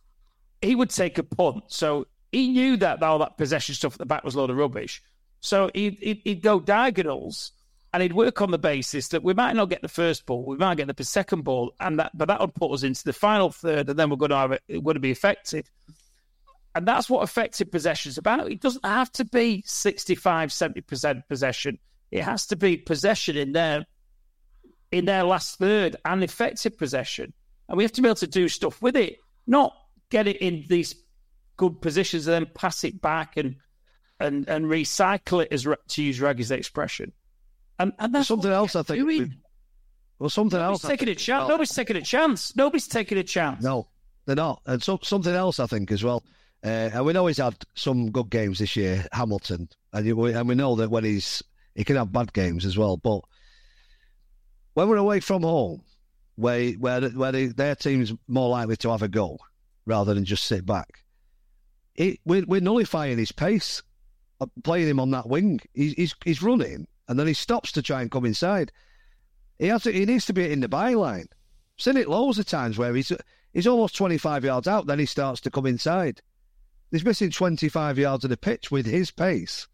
he would take a punt. So he knew that all that possession stuff at the back was a load of rubbish. So he'd, he'd, he'd go diagonals and he'd work on the basis that we might not get the first ball, we might get the second ball, and that but that would put us into the final third, and then we're going to have it, going to be effective. And that's what effective possession is about. It doesn't have to be 65, 70% possession. It has to be possession in their in their last third and effective possession. And we have to be able to do stuff with it, not get it in these good positions and then pass it back and and and recycle it as to use Raggy's expression. And, and that's something else I think. Well, something Nobody's else. Taking a chance. Nobody's taking a chance. Nobody's taking a chance. No, they're not. And so, something else I think as well. Uh, and we know he's had some good games this year, Hamilton, and, you, and we know that when he's he can have bad games as well. But when we're away from home, where where where they, their team's more likely to have a go rather than just sit back, it, we're, we're nullifying his pace, uh, playing him on that wing. He's he's, he's running and then he stops to try and come inside. He has to, he needs to be in the byline. I've seen it loads of times where he's he's almost 25 yards out, then he starts to come inside. He's missing 25 yards of the pitch with his pace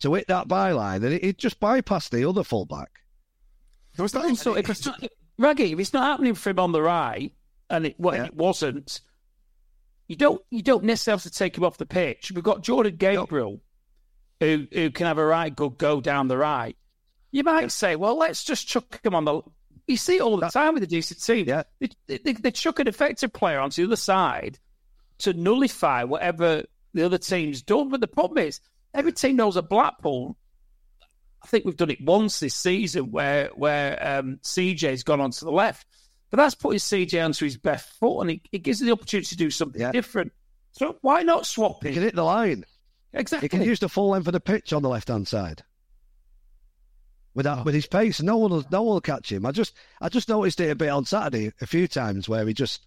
to hit that byline, and he just bypassed the other fullback. Was that also, if it's not, Raggy, if it's not happening for him on the right, and it, well, yeah. it wasn't, you don't you don't necessarily have to take him off the pitch. We've got Jordan Gabriel, who who can have a right good go down the right, you might say, well, let's just chuck him on the. You see it all the time with a decent team. Yeah. They, they, they chuck an effective player onto the other side to nullify whatever the other team's done. But the problem is, every team knows a Blackpool. I think we've done it once this season where where um, CJ's gone onto the left, but that's putting CJ onto his best foot, and it, it gives him the opportunity to do something yeah. different. So why not swap him? He can hit the line. Exactly. He can use the full length of the pitch on the left hand side. With that, oh. with his pace, no one will, no one will catch him. I just, I just noticed it a bit on Saturday a few times where he just,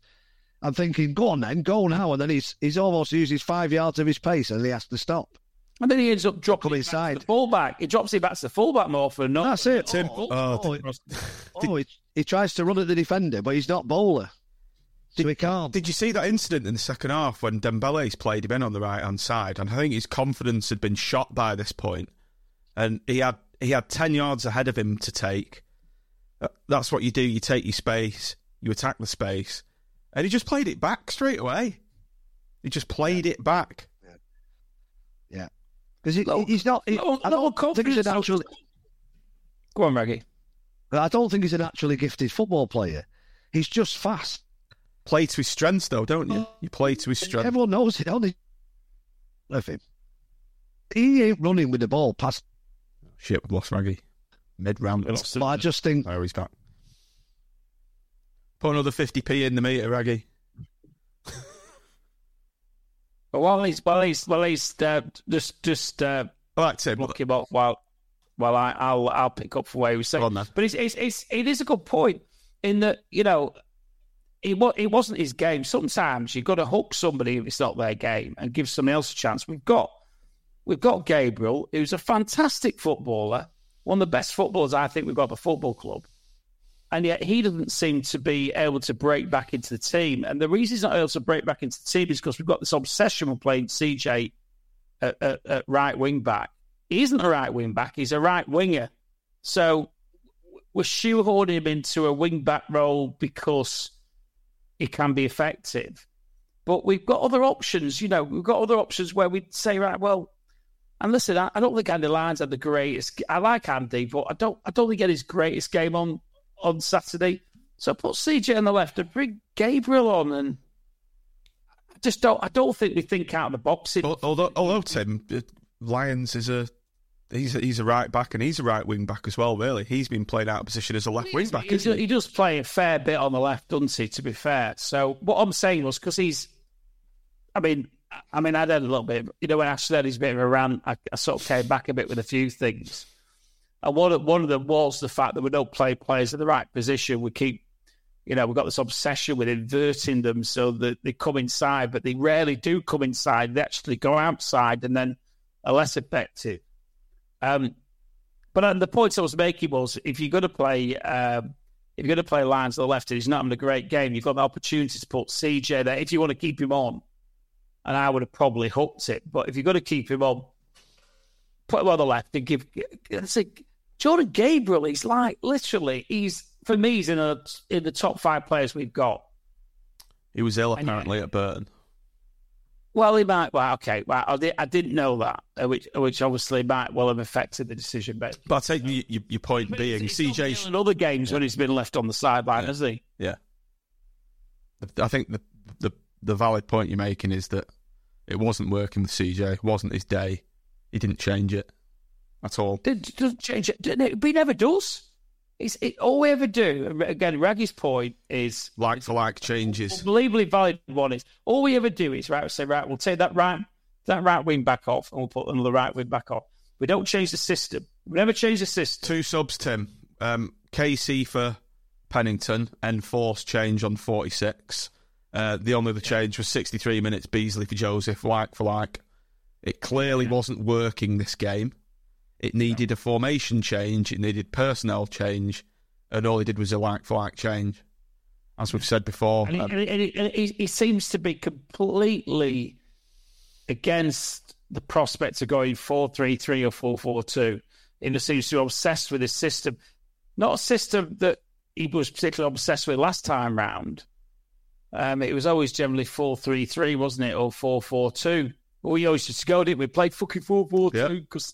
I'm thinking, go on then, go now, and then he's he's almost uses five yards of his pace and he has to stop. And then he ends up dropping it inside. Back the fullback. He drops it back to the fullback more for no. That's it. Tim. Oh, oh, oh, oh he, he, tries to run at the defender, but he's not Bowler. Did, so he can't. Did you see that incident in the second half when Dembele's played him in on the right hand side? And I think his confidence had been shot by this point. point, and he had he had ten yards ahead of him to take. Uh, that's what you do. You take your space, you attack the space, and he just played it back straight away. He just played it back. Yeah, because he, he's not. He, low- I don't think he's a confidence. naturally. Go on, Reggie. I don't think he's a naturally gifted football player. He's just fast. Play to his strengths, though, don't you? You play to his strengths. Everyone knows it, don't they? Of him. He ain't running with the ball past. Shit, we've lost Raggy. Mid round. But I just think Oh, he's back. Put another 50p in the meter, Raggy. But while he's while he's while he's uh, just just uh, I like to block him up while while I, I'll I'll pick up from where he was saying. On, then. But it's, it's it's it is a good point in that you know it it wasn't his game. Sometimes you've got to hook somebody if it's not their game and give somebody else a chance. We've got we've got Gabriel, who's a fantastic footballer, one of the best footballers I think we've got at the football club. And yet he doesn't seem to be able to break back into the team. And the reason he's not able to break back into the team is because we've got this obsession with playing CJ at, at, at right wing back. He isn't a right wing back, he's a right winger. So we're shoehorning him into a wing back role because he can be effective. But we've got other options, you know, we've got other options where we say, right, well, and listen, I, I don't think Andy Lyons had the greatest. I like Andy, but I don't. I don't think he had his greatest game on on Saturday. So put CJ on the left and bring Gabriel on, and I just don't. I don't think we think out of the box. Although, although Tim uh, Lyons is a he's a, he's a right back and he's a right wing back as well. Really, he's been playing out of position as a left wing back. He, he? he does play a fair bit on the left, doesn't he? To be fair, so what I'm saying was because he's, I mean, I mean, I had a little bit. You know, when I said he's a bit of a rant, I, I sort of came back a bit with a few things, and one of one of them was the fact that we don't play players in the right position. We keep, you know, we've got this obsession with inverting them so that they come inside, but they rarely do come inside. They actually go outside and then are less effective. Um, but uh, the point I was making was if you're going to play, um, if you're going to play Lyons to the left and he's not having a great game, you've got the opportunity to put CJ there if you want to keep him on. And I would have probably hooked it. But if you're going to keep him on, put him on the left and give. It's like Jordan Gabriel. He's like literally. He's for me. He's in a in the top five players we've got. He was ill apparently at Burton. Well, he might. Well, okay. Well, I, did, I didn't know that, uh, which which obviously might well have affected the decision. But But I take y- y- your point being He's CJ. in other games when he's been left on the sideline, Yeah. has he? Yeah, I think the the the valid point you're making is that it wasn't working with CJ. It wasn't his day. He didn't change it at all. Did, doesn't change it. Didn't it? But he never does. It's, it, all we ever do, again, Raggy's point is Like for like changes. unbelievably valid one is all we ever do is right. We say right, we'll take that right that right wing back off, and we'll put another right wing back off. We don't change the system. We never change the system. Two subs, Tim. Um, Casey for Pennington, enforced change on 46. Uh, the only other change was 63 minutes Beesley for Joseph, like for like. It clearly wasn't working this game. It needed a formation change, it needed personnel change, and all he did was a like for like change. As we've said before, And he, um, he, and he, and he, he seems to be completely against the prospect of going 4 3 3 or 4 4 2. He just seems to be obsessed with his system. Not a system that he was particularly obsessed with last time round. Um, it was always generally 4 3 3, wasn't it? Or 4 4 2. Well, we always used to go, didn't we? Played fucking 4 4 2 because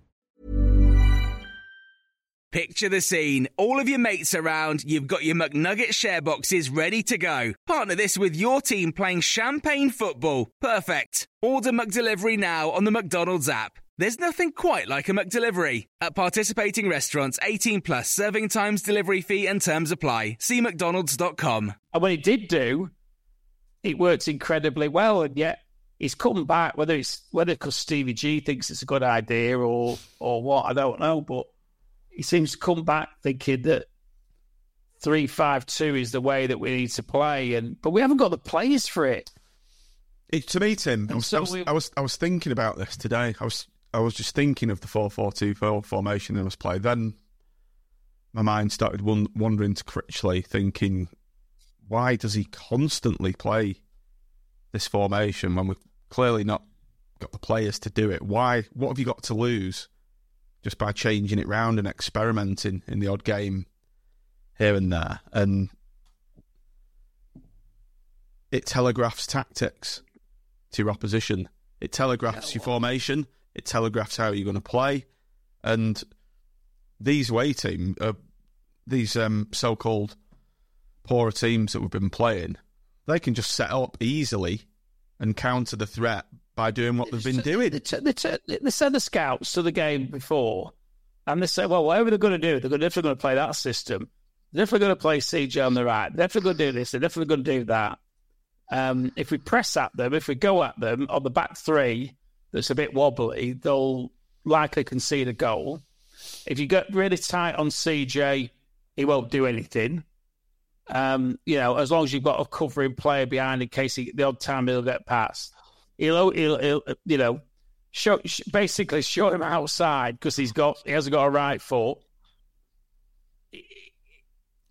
Picture the scene. All of your mates around, you've got your McNugget share boxes ready to go. Partner this with your team playing champagne football. Perfect. Order McDelivery now on the McDonald's app. There's nothing quite like a McDelivery. At participating restaurants, 18 plus serving times, delivery fee and terms apply. See mcdonalds.com. And when it did do, it worked incredibly well. And yet he's come back, whether it's whether because Stevie G thinks it's a good idea or or what, I don't know. But he seems to come back thinking that three five two is the way that we need to play, and but we haven't got the players for it. It, to me, Tim, I was, so I, was, we- I was I was thinking about this today. I was I was just thinking of the four four two four formation that was played. Then my mind started wandering to Critchley, thinking, why does he constantly play this formation when we've clearly not got the players to do it? Why? What have you got to lose just by changing it round and experimenting in the odd game here and there? And it telegraphs tactics to your opposition. It telegraphs your formation. It telegraphs how you're going to play. And these away team, uh, these um, so-called poorer teams that we've been playing, they can just set up easily and counter the threat by doing what they've been doing. They, t- they, t- they send the scouts to the game before, and they say, well, whatever they're going to do, they're gonna- definitely going to play that system. They're definitely going to play CJ on the right. They're definitely going to do this. They're definitely going to do that. Um, if we press at them, if we go at them on the back three that's a bit wobbly, they'll likely concede a goal. If you get really tight on CJ, he won't do anything. Um, you know, as long as you've got a covering player behind in case he, the odd time he'll get past. He'll, he'll, he'll uh, you know, show, basically show him outside because he's got he hasn't got a right foot.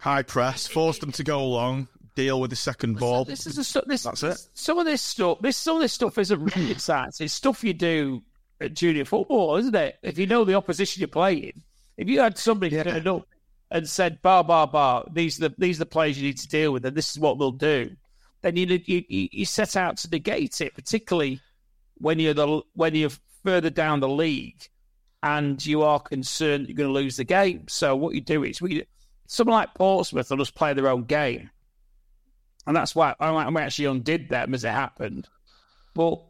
High press, force them to go along, deal with the second ball. This is a, this, That's it. Some of this stuff, this some of this stuff isn't rocket science. It's stuff you do at junior football, isn't it? If you know the opposition you're playing, if you had somebody Yeah. turn up and said, "Bar, bar, bar," these are the these are the players you need to deal with, and this is what they'll do, then you you you set out to negate it, particularly when you're the when you're further down the league and you are concerned you're going to lose the game. So what you do is we someone like Portsmouth will just play their own game. And that's why I I actually undid them as it happened. But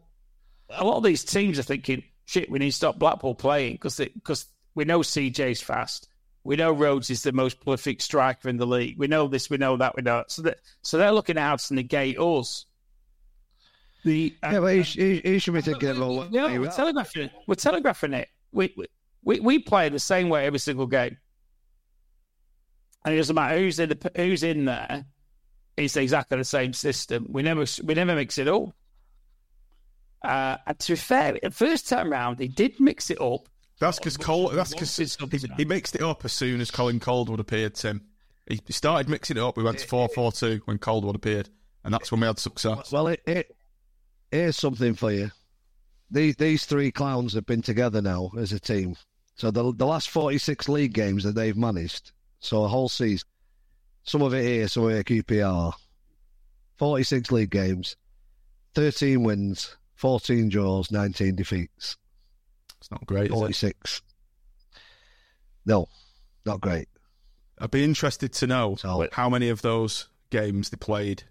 a lot of these teams are thinking, shit, we need to stop Blackpool playing because because we know CJ's fast. We know Rhodes is the most prolific striker in the league. We know this, we know that, we know it. So, that, so they're looking at how to negate us. The, Yeah, but he, he, he should be thinking what no, we're telegraphing it. We're telegraphing it. We, we- we play the same way every single game, and it doesn't matter who's in the, who's in there. It's exactly the same system. We never we never mix it up. Uh, and to be fair, the first time round he did mix it up. That's because Cole. That's because he, he mixed it up as soon as Colin Calderwood appeared. Tim, he he started mixing it up. We went to four four two when Calderwood appeared, and that's when we had success. Well, it, it, here's something for you. These these three clowns have been together now as a team. So the the last 46 league games that they've managed, so a whole season, some of it here, some of it at QPR, 46 league games, 13 wins, 14 draws, 19 defeats, It's not great. Is it? 46. No, not great. I'd be interested to know So- how many of those games they played.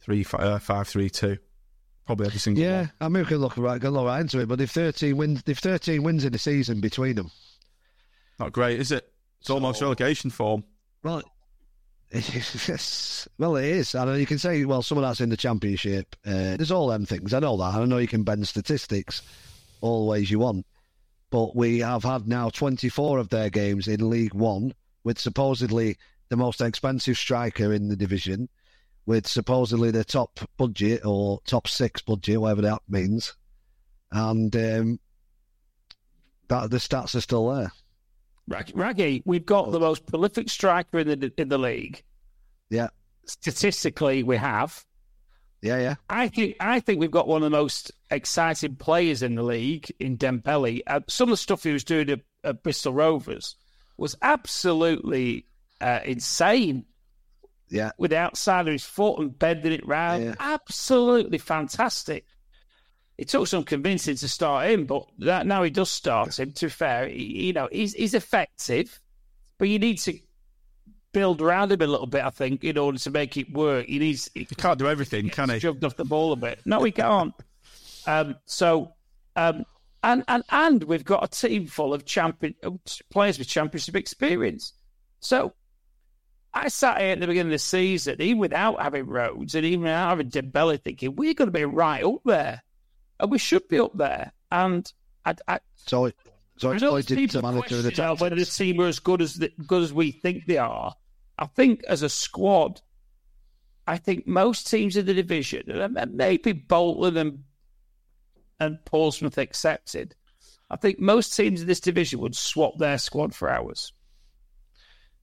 Three fi- uh, five three two, probably every single Yeah, one. I mean we can look right, can look right into it. But if 13 wins, if 13 wins in a season between them, Not great, is it? It's almost relegation form. Well, well, it is. I know you can say, well, some of that's in the championship. Uh, there's all them things. I know that. I know you can bend statistics all the ways you want. But we have had now 24 of their games in League One with supposedly the most expensive striker in the division, with supposedly the top budget or top six budget, whatever that means. And um, that the stats are still there. Raggy, we've got the most prolific striker in the in the league. Yeah, Statistically, we have. yeah, yeah. I think I think we've got one of the most exciting players in the league in Dembele. Uh, some of the stuff he was doing at, at Bristol Rovers was absolutely uh, insane. Yeah. with the outside of his foot and bending it round, Yeah. absolutely fantastic. It took some convincing to start him, but that, now he does start him. To be fair, he, you know he's he's effective, but you need to build around him a little bit. I think in order to make it work, he needs He can't do everything, can he? shoved off the ball a bit. No, he can't. Um, so, um, and and and we've got a team full of champion players with championship experience. So, I sat here at the beginning of the season, even without having Rhodes and even without having Dembele, thinking we're going to be right up there, and we should be up there. And I, I, So, it, so I pointed people to manager of the question whether the team are as good as the, good as we think they are. I think as a squad, I think most teams in the division, and maybe Bolton and and Portsmouth accepted, I think most teams in this division would swap their squad for ours.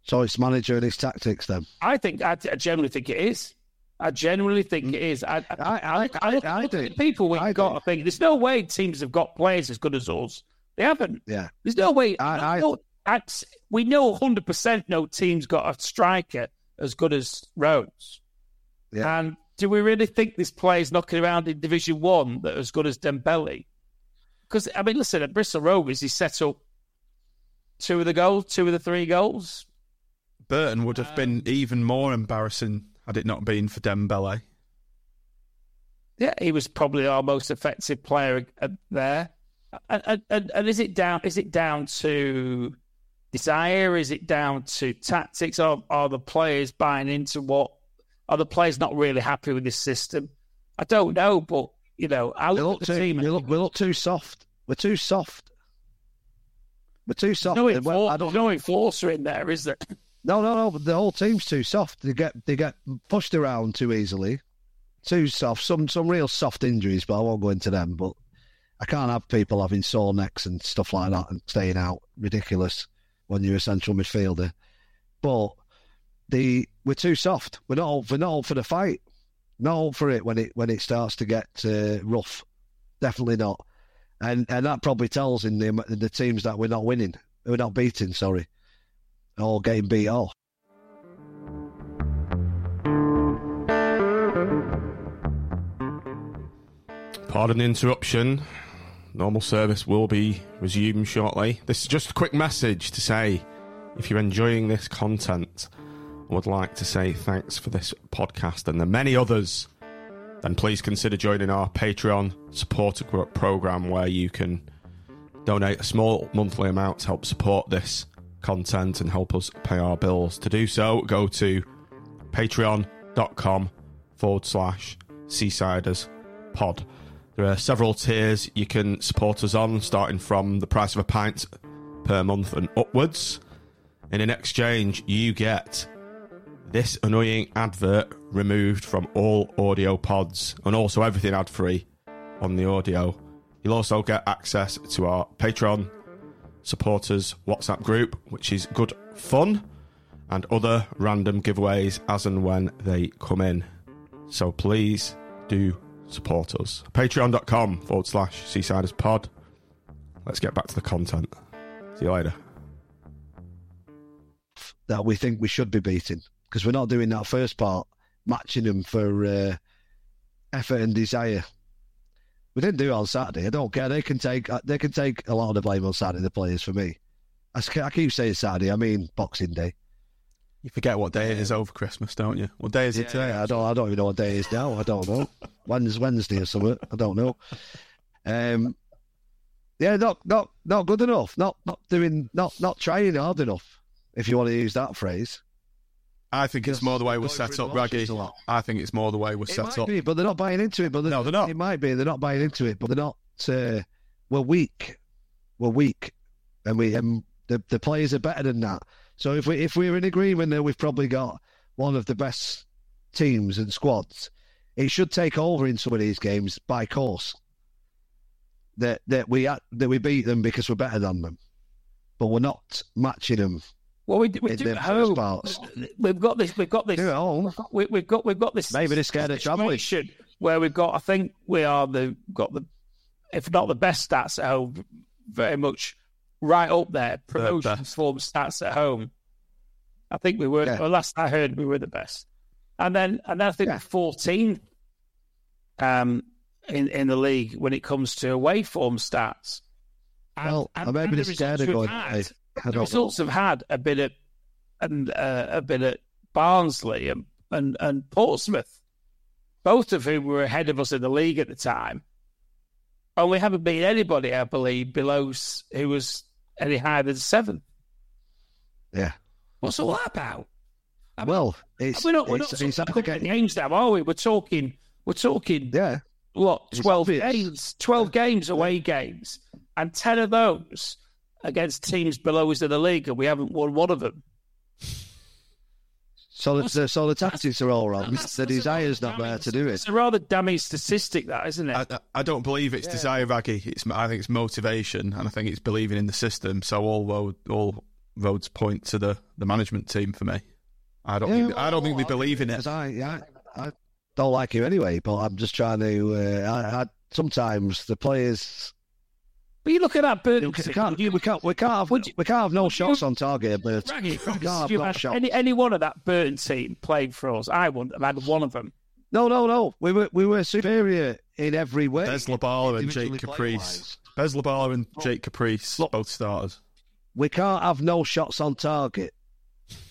So it's manager and his tactics then. I think I, I generally think it is. I genuinely think it is. I, I, I- I- I do. People we've I got. do. I think there's no way teams have got players as good as us. They haven't. Yeah. There's no way. I- I- no, that's- we know 100 percent no team's got a striker as good as Rhodes. Yeah. And do we really think this player's knocking around in Division One that as good as Dembele? Because I mean, listen, at Bristol Rovers, he set up two of the goals, two of the three goals. Burton would have been even more embarrassing had it not been for Dembele. Yeah, he was probably our most effective player uh, there. And, and, and is it down? Is it down to desire? Is it down to tactics? Are are the players buying into what? Are the players not really happy with this system? I don't know, but you know, I look look too, team. we look, we look too soft. We're too soft. We're too soft. no, And well, I don't no enforcer in there, is there? No, no, no. But the whole team's too soft. They get they get pushed around too easily. Too soft. Some some real soft injuries, but I won't go into them. But I can't have people having sore necks and stuff like that and staying out. Ridiculous when you're a central midfielder. But the we're too soft. We're not we're not all for the fight. Not all for it when it when it starts to get uh, rough. Definitely not. And and that probably tells in the in the teams that we're not winning. We're not beating. Sorry or getting beat off. Pardon the interruption. Normal service will be resumed shortly. This is just a quick message to say if you're enjoying this content, would like to say thanks for this podcast and the many others. Then please consider joining our Patreon supporter gro- program where you can donate a small monthly amount to help support this content and help us pay our bills. To do so, go to patreon.com forward slash seasiders pod. There are several tiers you can support us on, starting from the price of a pint per month and upwards. And in exchange, you get this annoying advert removed from all audio pods and also everything ad free on the audio. You'll also get access to our Patreon supporters WhatsApp group, which is good fun, and other random giveaways as and when they come in. So please do support us. Patreon.com forward slash Seasiders Pod. Let's get back to the content. See you later. that we think we should be beating because we're not doing that first part, matching them for uh, effort and desire. We didn't do it on Saturday. I don't care. They can take uh, they can take a lot of the blame on Saturday. The players for me. I keep saying Saturday. I mean Boxing Day. You forget what day it is over Christmas, don't you? What day is it today? I don't. I don't even know what day it is now. I don't know. When's Wednesday or something? I don't know. Um, yeah, not not not good enough. Not not doing. Not not trying hard enough. If you want to use that phrase. I think it's more the way we're set up, Raggy. I think it's more the way we're It set might up. be, but they're not buying into it. But No, they're not. It might be they're not buying into it, but they're not. Uh, we're weak. We're weak, and we um, the the players are better than that. So if we if we're in agreement that we've probably got one of the best teams and squads, it should take over in some of these games by course. That that we that we beat them because we're better than them, but we're not matching them. Well, we, we do at home. Parts. We've got this. We've got this. Do it at home. We, we've got we've got this. Maybe they're scared of travelling. situation Where we've got, I think we are the got the, if not the best stats at home, very much right up there. Promotion best. form stats at home. I think we were. Yeah. Well, last I heard, we were the best. And then, and then I think Yeah. fourteen, um, in in the league when it comes to away form stats. And- Well, and- I maybe and they're the scared of we've going. Had- away. I the results have had a bit at and uh, a bit at Barnsley and, and and Portsmouth, both of whom were ahead of us in the league at the time. And we haven't beat anybody, I believe, below who was any higher than seventh. Yeah. What's all that about? I mean, Well, it's we're not we're it's, not it's talking games now, are we? We're talking we're talking Yeah, what twelve games, twelve games away games, and ten of those against teams below us in the league, and we haven't won one of them. So the, so the tactics are all wrong. That's- The that's a desire's rather not there to do it. It's a rather damning statistic, that isn't it? I, I- I don't believe it's desire, Raggy. It's I think it's motivation, and I think it's believing in the system. So all road, all roads point to the, the management team for me. I don't think I don't think they believe in it. Because I, yeah, I don't like you anyway, but I'm just trying to. Uh, I, I, sometimes the players but you look at that Burton we team, can't, you- we can't, we can't have, would you- we can't have no would you- shots on target. But Raggy, we can't have if you no had shots. any, any one of that Burton team playing for us, I wouldn't have had one of them. No, no, no. We were we were superior in every way. Bez Lubala and Jake Caprice. player-wise. Bez Lubala and oh. Jake Caprice, Look. both starters. We can't have no shots on target.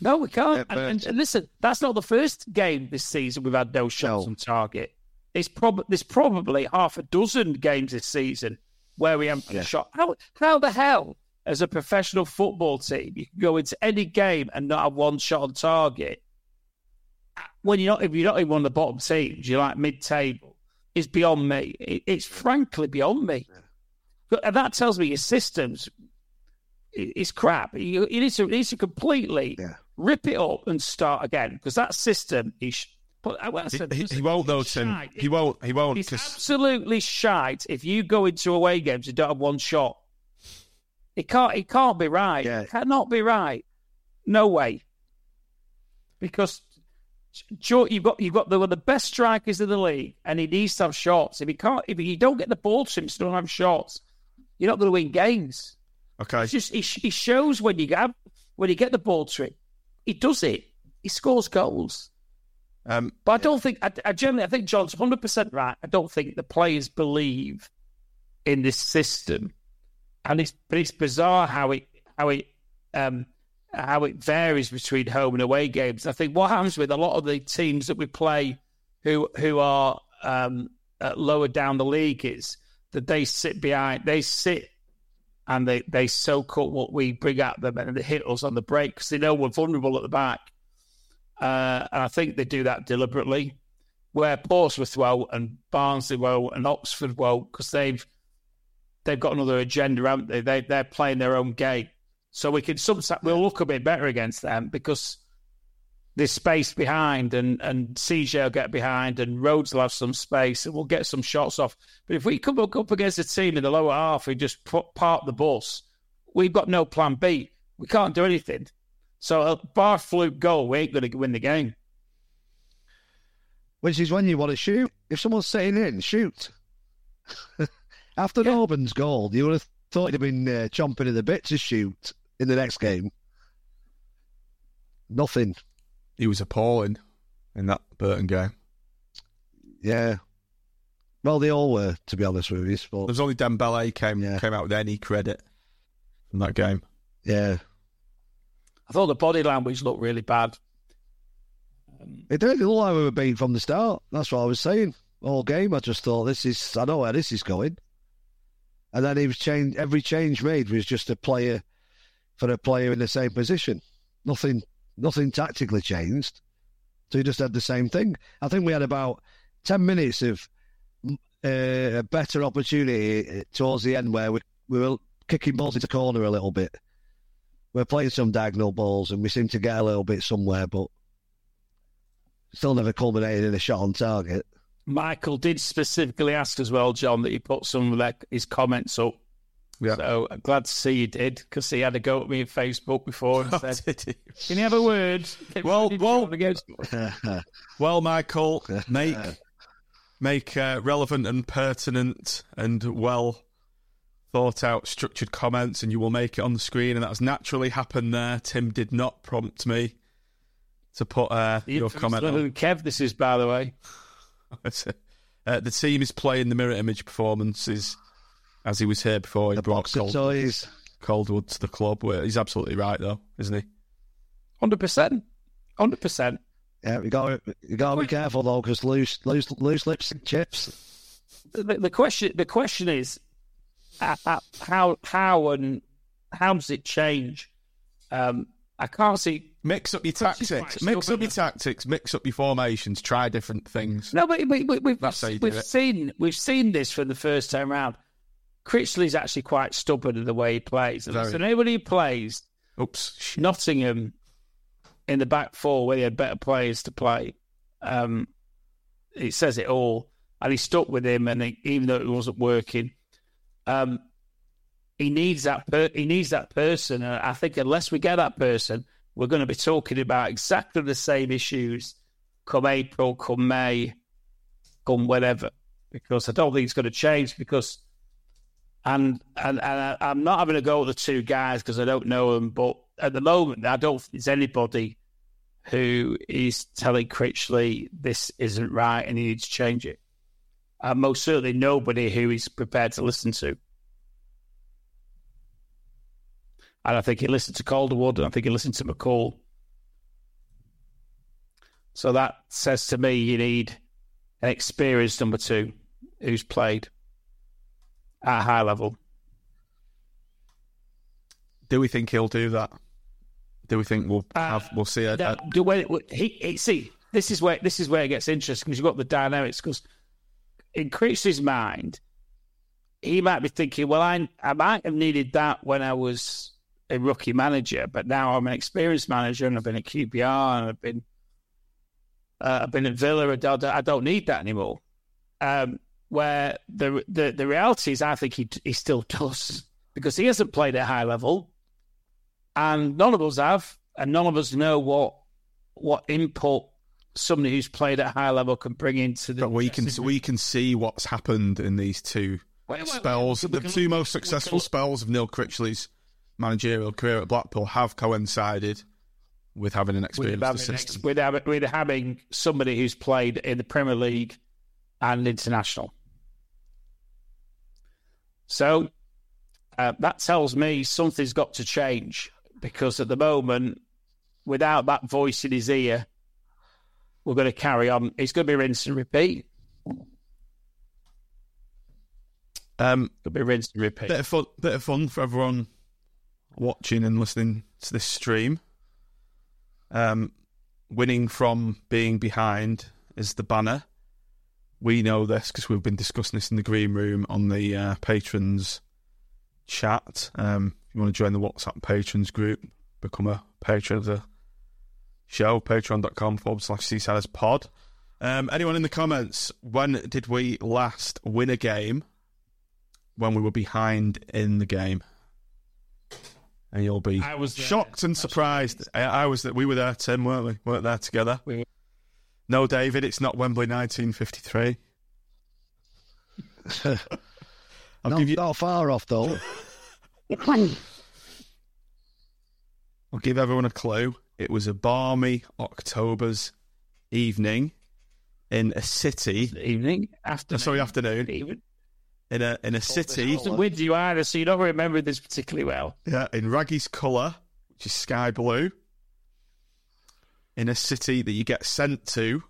No, we can't. And, and, and listen, that's not the first game this season we've had no shots No. on target. It's prob- there's probably half a dozen games this season where we haven't Yeah. shot. How, how the hell, as a professional football team, you can go into any game and not have one shot on target? When you're not, if you're not even one of the bottom teams, you're like mid-table. It's beyond me. It, it's frankly beyond me. And that tells me your systems is crap. You, you need to, you need to completely Yeah. rip it up and start again because that system is. But I- He, he, he won't though, Tim. shite. He won't. He won't. It's 'cause- absolutely shite if you go into away games and don't have one shot. It can't. It can't be right. Yeah. It cannot be right. No way. Because Joe, you've got you've got the, one of the best strikers in the league, and he needs to have shots. If he can't, if you don't get the ball to him, so don't have shots, you're not going to win games. okay. It's just he, he shows when you get when you get the ball to him, he does it. He scores goals. Um, But I don't think, I, I generally, I think John's 100% right. I don't think the players believe in this system. And it's, but it's bizarre how it, how it, um, how it varies between home and away games. I think what happens with a lot of the teams that we play who, who are, um, lower down the league is that they sit behind, they sit and they, they soak up what we bring at them and they hit us on the break because they know we're vulnerable at the back. Uh, and I think they do that deliberately. Where Portsmouth won't and Barnsley won't and Oxford won't because they've they've got another agenda, haven't they? they they're playing their own game. So we can sometimes we'll look a bit better against them because there's space behind and and CJ will get behind and Rhodes will have some space and we'll get some shots off. But if we come up up against a team in the lower half who just put, park the bus, we've got no plan B. We can't do anything. So a bar fluke goal, we ain't going to win the game. Which is when you want to shoot. If someone's sitting in, shoot. After Norburn's goal, you would have thought he'd have been uh, chomping at the bit to shoot in the next game. Nothing. he was appalling in that Burton game. Yeah. Well, they all were, to be honest with you. But There's only Dembele came Yeah. came out with any credit from that game. yeah, I thought the body language looked really bad. it didn't look like we were beat from the start. That's what I was saying. All game, I just thought this is. I know where this is going. And then he was changed. Every change made was just a player for a player in the same position. Nothing, nothing tactically changed. So he just had the same thing. I think we had about ten minutes of uh, a better opportunity uh, towards the end where we we were kicking balls into the corner a little bit. We're playing some diagonal balls and we seem to get a little bit somewhere, but still never culminated in a shot on target. Michael did specifically ask as well, John, that he put some of that, his comments up. Yeah. So I'm glad to see you did because he had a go at me on Facebook before and said, Did "Can you have a word?" Well, well- Well, Michael, make make uh, relevant and pertinent and well thought out, structured comments, and you will make it on the screen. And that's naturally happened there. Tim did not prompt me to put uh, your infamous comment on. Kev, this is by the way. uh, the team is playing the mirror image performances as he was here before he The brought box Cold, toys. Calderwood to the club. Where he's absolutely right, though, isn't he? Hundred percent, hundred percent. Yeah, we got you got to be careful though, because loose, loose, loose lips and chips. The, the question, the question is, how how and how does it change? Um, I can't see Mix up your Which is quite tactics. Mix up your tactics. Mix up your formations. Try different things. No, but, but, but we've That's how you we've it. seen we've seen this for the first time round. Critchley's actually quite stubborn in the way he plays. And so anybody who plays Oops. Shit. Nottingham in the back four where he had better players to play. Um, it says it all, and he stuck with him. And he, even though it wasn't working, um, he needs that. Per- he needs that person. And I think unless we get that person, we're going to be talking about exactly the same issues come April, come May, come whatever. Because I don't think it's going to change. Because and and, and I, I'm not having a go at the two guys because I don't know them, but at the moment, I don't think there's anybody who is telling Critchley this isn't right and he needs to change it. And most certainly nobody who is prepared to listen to. And I think he listened to Calderwood and I think he listened to McCall. So that says to me you need an experienced number two who's played at a high level. Do we think he'll do that? Do we think we'll uh, have we'll see a, a way he, he see this is where this is where it gets interesting because you've got the dynamics because in Critchley's mind he might be thinking well I I might have needed that when I was a rookie manager but now I'm an experienced manager and I've been at QPR and I've been uh, I've been at Villa I don't, I don't need that anymore. Um, where the, the the reality is I think he he still does because he hasn't played at a high level and none of us have, and none of us know what what input somebody who's played at a high level can bring into the. but we can we can see what's happened in these two Wait, wait, wait. spells. We The two look- most successful spells of Neil Critchley's managerial career at Blackpool have coincided with having an with experienced having, assistant. with, having, with having somebody who's played in the Premier League and international. So uh, that tells me something's got to change because at the moment, without that voice in his ear, we're going to carry on. It's going to be rinse and repeat. Um, It'll be rinse and repeat. bit of fun, bit of fun for everyone watching and listening to this stream. Um, winning from being behind is the banner. We know this because we've been discussing this in the green room on the uh, patrons chat. Um, if you want to join the WhatsApp patrons group, become a patron of the show, patreon.com forward slash Seasiders pod. Um, anyone in the comments, when did we last win a game when we were behind in the game? And you'll be I was there. shocked and surprised. I, I was that we were there, Tim, weren't we? Weren't there together? We were. No, David, it's not Wembley 1953. I'll Not, give you. not far off though. I'll give everyone a clue. It was a balmy October's evening in a city. evening after uh, sorry, afternoon even in a in a city. With you either, so you don't remember this particularly well. Yeah, in Raggy's colour, which is sky blue. In a city that you get sent to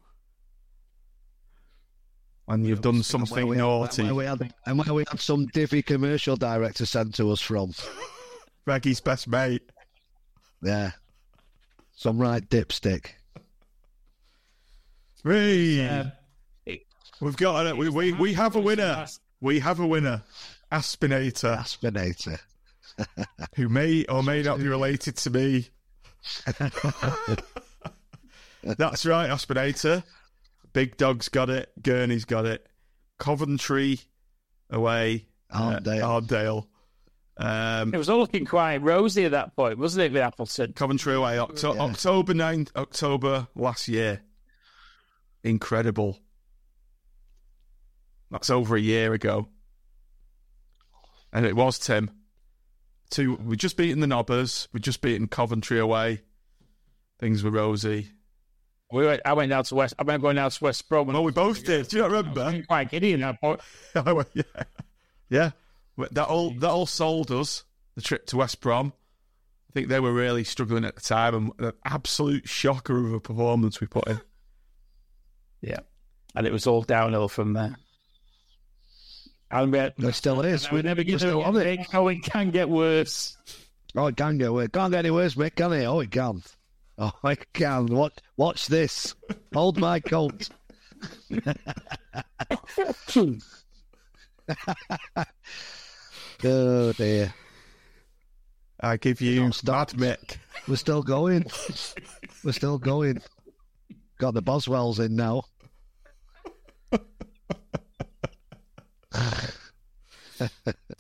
and you've done something And naughty. And where, we had, and where we had some divvy commercial director sent to us from. Raggy's best mate. Yeah. Some right dipstick. Hey, Um, we've got it. We, we we have a winner. We have a winner, Aspinator, Aspinator. who may or may not be related to me. That's right, Aspinator. Big Dog's got it. Gurney's got it. Coventry away. uh, Arndale. Arndale. Um, It was all looking quite rosy at that point, wasn't it, with Appleton? Coventry away. Octo- Yeah. October 9th, October last year. Incredible. That's over a year ago. And it was Tim. Two, we just beaten the Nobbers. We just beaten Coventry away. Things were rosy. We went, I went down to West. I remember going down to West Brom. and Well, we both did. Do you not I was remember? quite giddy in that point. yeah, yeah. Well, That all that all sold us the trip to West Brom. I think they were really struggling at the time, and an absolute shocker of a performance we put in. Yeah, and it was all downhill from there. And we, It still is. we never We're get still to on it. how it can get worse. Oh, it can get worse. Can't get any worse, mate, can it? Oh, it can. Oh, it can. Watch, watch this. Hold my coat. oh, dear. I give you stop. Mick. We're still going. We're still going. Got the Boswells in now.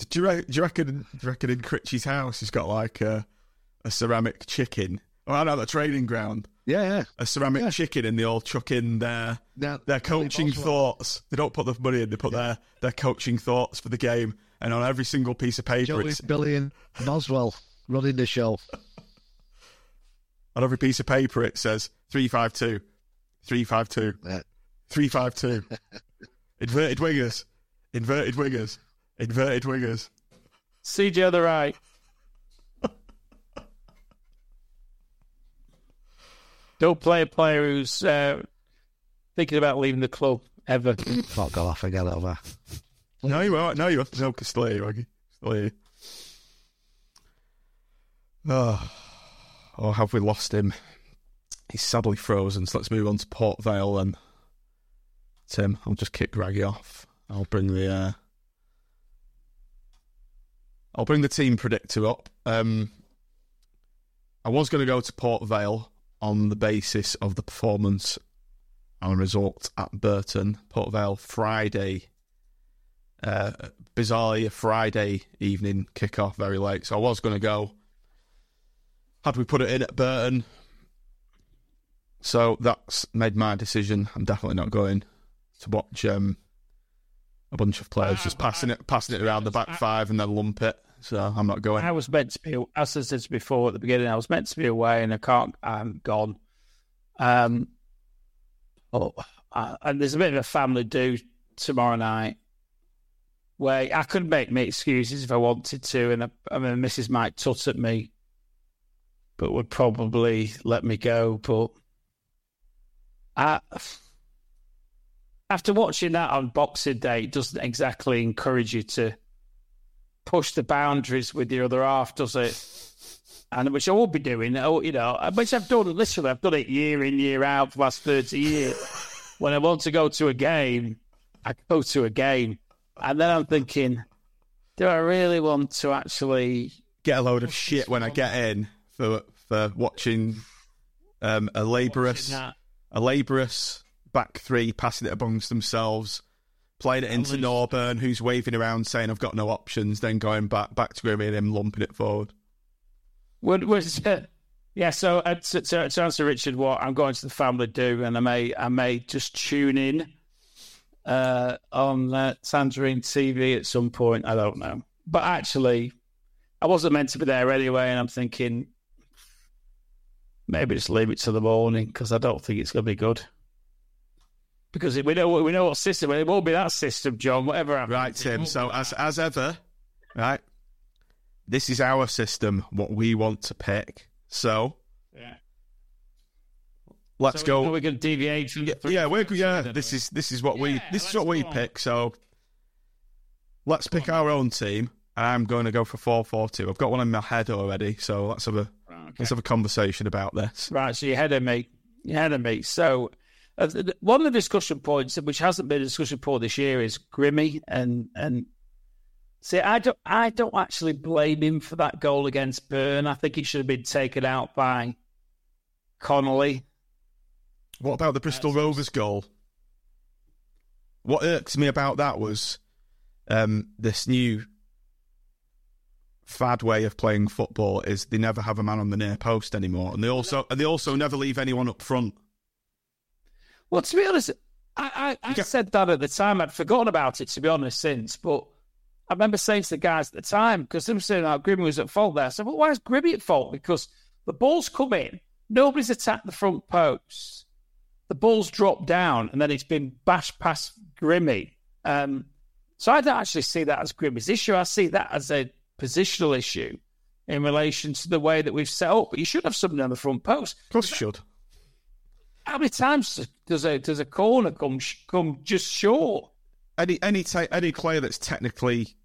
Do you, re- do you reckon? Do you reckon in Critchy's house he's got like a, a ceramic chicken? Oh, I know the training ground. Yeah, yeah. A ceramic Yeah. chicken, and they all chuck in their Now, their coaching Boswell. thoughts. They don't put the money in; they put their their coaching thoughts for the game. And on every single piece of paper, Joey, it's, Billy, and Boswell running the show. on every piece of paper it says three five two, three five two, Yeah. three five two, inverted wingers, inverted wingers, inverted wingers. CJ on the right. Don't play a player who's uh, thinking about leaving the club ever. Fuck off, forget over. No, you won't. No, you won't. No, here, Waggy. Here. Oh, oh, have we lost him? He's sadly frozen. So let's move on to Port Vale then. Tim, I'll just kick Raggy off. I'll bring the uh, I'll bring the team predictor up. Um, I was going to go to Port Vale on the basis of the performance and result at Burton. Port Vale Friday uh, bizarrely a Friday evening kickoff very late. So I was going to go. Had we put it in at Burton? So that's made my decision. I'm definitely not going to watch um, a bunch of players just passing it, passing it around the back five and then lump it. So I'm not going. I was meant to be, as I said before at the beginning, I was meant to be away and I can't, I'm gone. Um, oh, uh, and there's a bit of a family do tomorrow night where I could make me excuses if I wanted to, and I, I mean, Mrs. might tut at me, but would probably let me go. But I, after watching that on Boxing Day, it doesn't exactly encourage you to push the boundaries with your other half, does it? And which I will be doing, oh, you know, uh, which I've done literally, I've done it year in, year out for the last 30 years. when I want to go to a game, I go to a game. And then I'm thinking, do I really want to actually Get a load of shit when I get in for for watching um, a laborious a laborious back three passing it amongst themselves, playing it into Norburn, who's waving around saying I've got no options, then going back back to Grimmy and him lumping it forward. Would was yeah. So uh, to, to, to answer Richard, what I'm going to the family do, and I may I may just tune in uh, on uh, Tangerine TV at some point. I don't know, but actually, I wasn't meant to be there anyway, and I'm thinking maybe just leave it to the morning because I don't think it's going to be good. Because we know we know what system it won't be that system, John. Whatever happens, Right, Tim. So as as ever, right, this is our system. What we want to pick. So yeah. Let's So go. We're going to deviate from Yeah, the yeah, we're, yeah. three- This is this is what we this is what we on. pick. So let's pick our own team. I'm going to go for four four two. I've got one in my head already. So let's have a Right, let's have a conversation about this. Right, so you're ahead of me. You're ahead of me. So, uh, th- th- one of the discussion points, which hasn't been a discussion point this year, is Grimmy and and see, I don't, I don't actually blame him for that goal against Burn. I think it should have been taken out by Connolly. What about the Bristol Rovers goal? What irks me about that was um, this new fad way of playing football is they never have a man on the near post anymore, and they also and they also never leave anyone up front. Well, to be honest, I, I, I get- said that at the time. I'd forgotten about it, to be honest, since. But I remember saying to the guys at the time, because they were saying how Grimmy was at fault there. I said, well, why is Grimmy at fault? Because the ball's come in, nobody's attacked the front post. The ball's dropped down, and then it's been bashed past Grimmy. Um, so I don't actually see that as Grimmy's issue. I see that as a positional issue in relation to the way that we've set up. But you should have somebody on the front post. Of course, you should. How many times does a does a corner come come just short? Any any ta- any player that's technically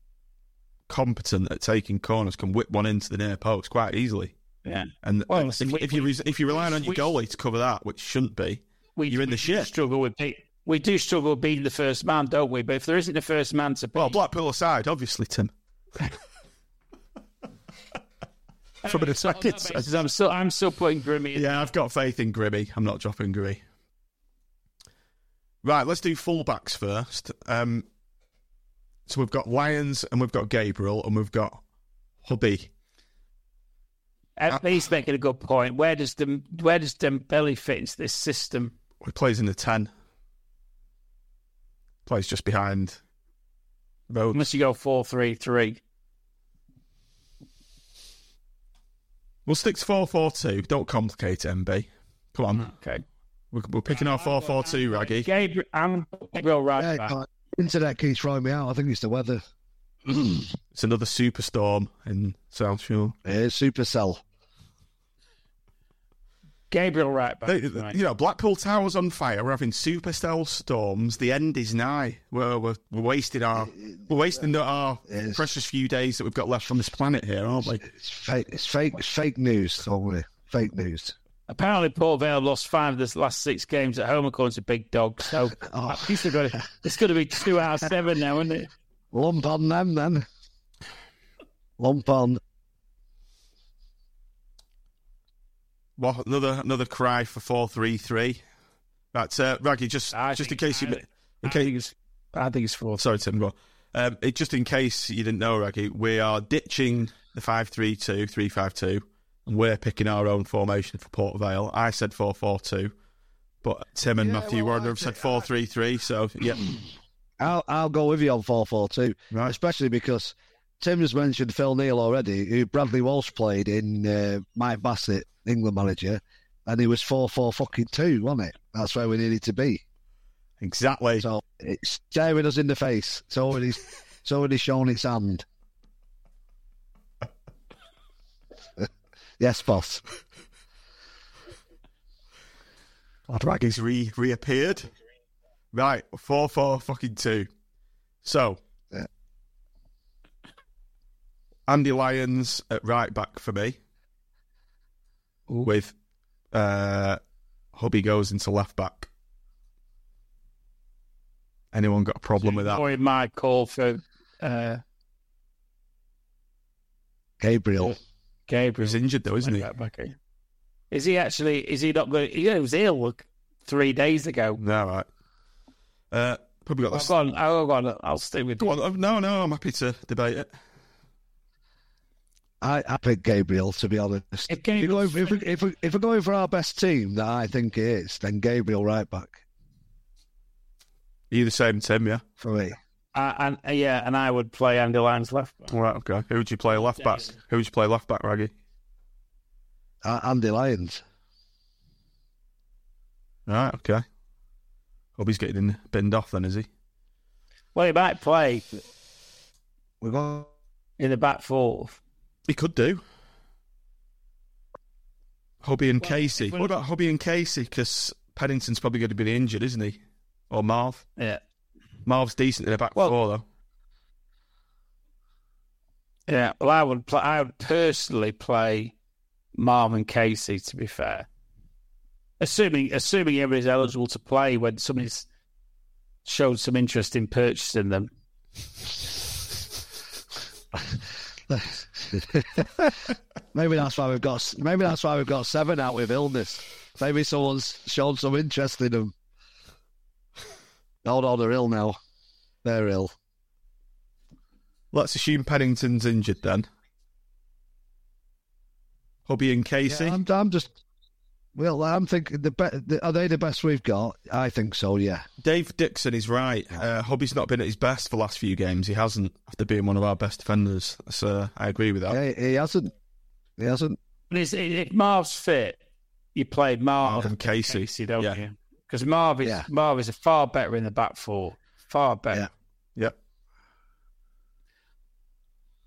competent at taking corners can whip one into the near post quite easily. Yeah, And Well, if, we- if you if you're relying on your goalie to cover that, which shouldn't be, we you're in we the do shit. Struggle with beat. We do struggle with beating the first man, don't we? But if there isn't a first man to beat, Well, Blackpool aside, obviously, Tim. from an attacking So. I'm still, I'm still putting Grimmy. In. Yeah, I've got faith in Grimmy. I'm not dropping Grimmy. Right, let's do fullbacks first. Um, so we've got Lyons and we've got Gabriel and we've got Hubby. At least making a good point. Where does Dem, where does Dembele fit into this system? He plays in the 10. Plays just behind Rhodes. Unless you go four three three. We'll stick to 4 4 2. Don't complicate it, MB. Come on. Okay. We're, we're picking our 4 4 2, Raggy. Gabriel, I'm Gabriel right Yeah, back. internet keeps throwing me out. I think it's the weather. It's another superstorm in South Shore. It's Supercell. Gabriel right back. They- right. You know, Blackpool Tower's on fire. We're having supercell storms. The end is nigh. We're, we're, we're wasting our we're wasting our Yes. precious few days that we've got left on this planet here, aren't we? It's fake. It's fake. It's fake news. Don't. Fake news. Apparently, Port Vale lost five of the last six games at home according to Big Dog. So Oh. at least to, it's going to be two out of seven now, isn't it? Lump on them then. Lump on. Well, another another cry for four three three. Right, uh, Raggy, just I just in case you, I- in I case, think it's, I think it's four. sorry Tim, go. Um, it, just in case you didn't know, Raggy, we are ditching the five three two three five two, and we're picking our own formation for Port Vale. I said four four two, but Tim and Yeah, Matthew well, Warner I have said four three three. So yeah, I'll I'll go with you on four four two. Right. Especially because Tim has mentioned Phil Neal already, who Bradley Walsh played in uh, Mike Bassett, England manager, and he was four four fucking two, wasn't it? That's where we needed to be. exactly. So it's staring us in the face. It's already it's already shown its hand. yes, boss. Glad Raggy's re reappeared. Right, four four fucking two. So Yeah. Andy Lyons at right back for me. With uh Hubby goes into left back. Anyone got a problem with that? Or it might call for uh, Gabriel. Gabriel. He's injured though, isn't he? Right back, eh? Is he actually? Is he not going? He was ill look, three days ago. No, right. Uh, probably got I've this. gone. I've gone. I'll stay with. Go on, uh, no, no, I'm happy to debate it. I, I pick Gabriel to be honest. If If, you're going, if, we, if, we, if we're going for our best team that I think it is, then Gabriel right back Are you the same, Tim? Yeah. for me. Uh, and uh, yeah, and I would play Andy Lyons left. back. All right. Okay. Who would you play left back? Who would you play left back, Raggy? Uh, Andy Lyons. Right. Okay. Hope he's getting binned off then, is he? Well, he might play We're going. in the back four. He could do. Hubby and Well, Casey. What about Hubby and Casey? Because Pennington's probably going to be injured, isn't he? Or Marv. Yeah, Marv's decent in the back Well- four, though. yeah. Well, I would. Play, I would personally play Marv and Casey. To be fair, assuming assuming everybody's eligible to play when somebody's showed some interest in purchasing them. maybe that's why we've got. Maybe that's why we've got seven out with illness. Maybe someone's shown some interest in them. Oh no, they're ill now. They're ill. Let's assume Pennington's injured then. Hubby and Casey. Yeah, I'm, I'm just. Well, I'm thinking the, be- the are they the best we've got? I think so. Yeah. Dave Dixon is right. Uh, Hubby's not been at his best for the last few games. He hasn't, after being one of our best defenders. So I agree with that. Yeah, he hasn't. He hasn't. But it's, if Marv's fit, you play Marv Marv and Casey. don't Yeah. you? Because Marv is Yeah. Marv is a far better in the back four, far better. Yeah. Yep.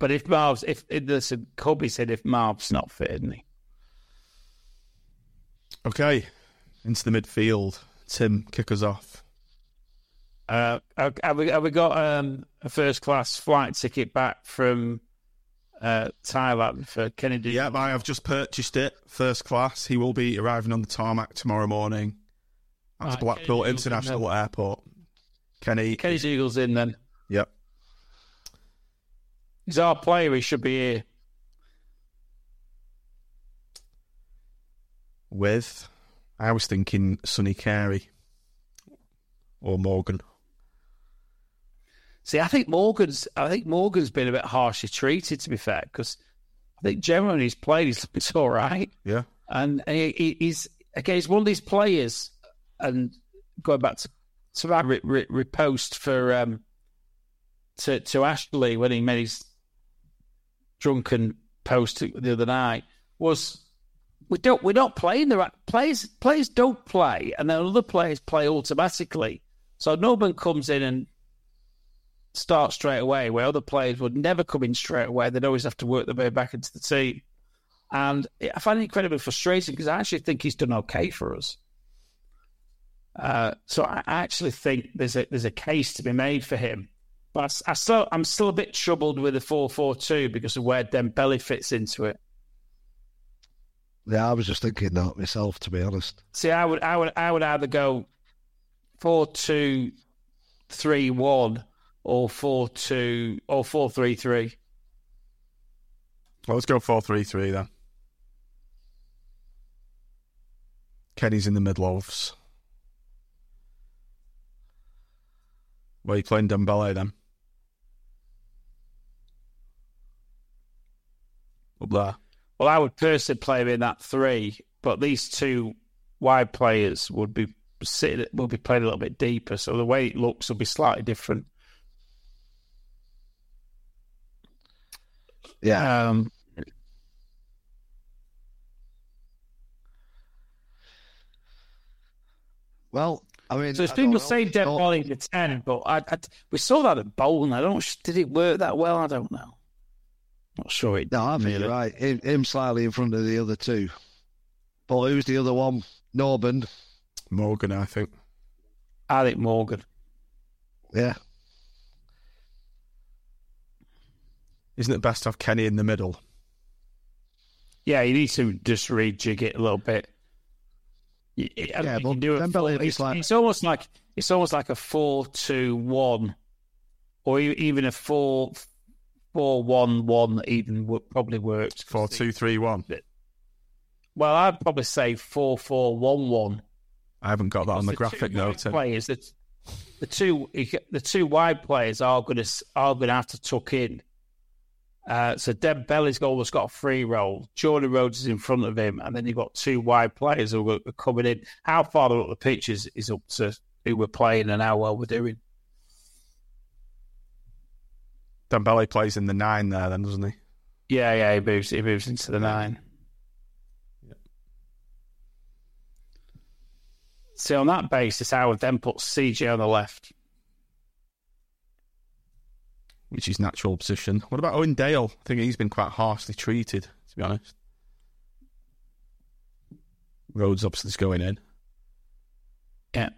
But if Marv's, if, if listen, Colby said if Marv's not fit, isn't he? Okay. Into the midfield. Tim, kick us off. Uh, have we have we got um, a first class flight ticket back from uh, Thailand for Kennedy? Yep, I have just purchased it, first class. He will be arriving on the tarmac tomorrow morning. That's Right, Blackpool Kenny Eagles in International. Airport. Kenny. Kenny's Eagles in then. Yep. He's our player. He should be here. With. I was thinking Sonny Carey or Morgan. See, I think Morgan's. I think Morgan's been a bit harshly treated. To be fair, because I think generally he's played, he's it's all right, Yeah. and he, he's again he's one of these players. And going back to to that re, re, repost for um to to Ashley when he made his drunken post the other night was we don't we're not playing the right players players don't play and then other players play automatically. So no one comes in and starts straight away where other players would never come in straight away. They'd always have to work their way back into the team. And I find it incredibly frustrating because I actually think he's done okay for us. Uh, so I actually think there's a there's a case to be made for him. But I, I still I'm still a bit troubled with the four four two because of where Dembele fits into it. Yeah, I was just thinking that myself, to be honest. See, I would I would I would either go four two three one or four two or four three three. Well, let's go 4 3 3 then. Kenny's in the middle ofs. Where are you playing Dembele then? Up there. Well, I would personally play him in that three, but these two wide players would be sitting will be playing a little bit deeper, so the way it looks will be slightly different. Yeah. Um, Well, I mean, so it's I people say Dead Not- Ball to ten, but I, I, we saw that at Bolton. I don't. Did it work that well? I don't know. Not sure it. No, I think really. you're right. Him, him slightly in front of the other two. But who's the other one? Norman. Morgan, I think. I think Morgan. Yeah. Isn't it best to have Kenny in the middle? Yeah, you need to just rejig it a little bit. Y- I Yeah, think you but can do it full- it's, like- it's almost like it's almost like a four-two-one, or even a four four one one even would probably works. 4 2 3 1. Well, I'd probably say four four one one. I haven't got that on the Because graphic two wide note. Players, the, the two the two wide players are going to are going to have to tuck in. Uh, so Dembele's almost got a free role. Jordan Rhodes is in front of him, and then you've got two wide players who are coming in. How far up the pitch is, is up to who we're playing and how well we're doing. Dembele plays in the nine there, then, doesn't he? Yeah, yeah, he moves he moves into the nine. See, on that basis, I would then put CJ on the left. Which is natural position. What about Owen Dale? I think he's been quite harshly treated, to be honest. Rhodes obviously is going in. Yeah.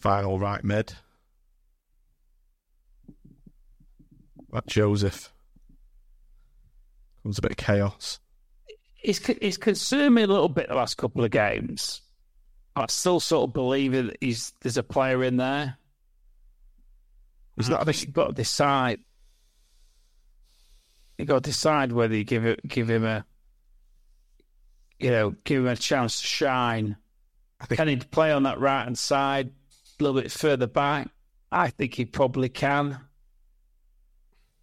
Final right mid. That Joseph. Comes a bit of chaos. it's it's concerned me a little bit the last couple of games. I still sort of believe that he's there's a player in there. Is that this? You've got to decide. You got to decide whether you give it give him a, you know, give him a chance to shine. I think Can he play on that right hand side a little bit further back? I think he probably can.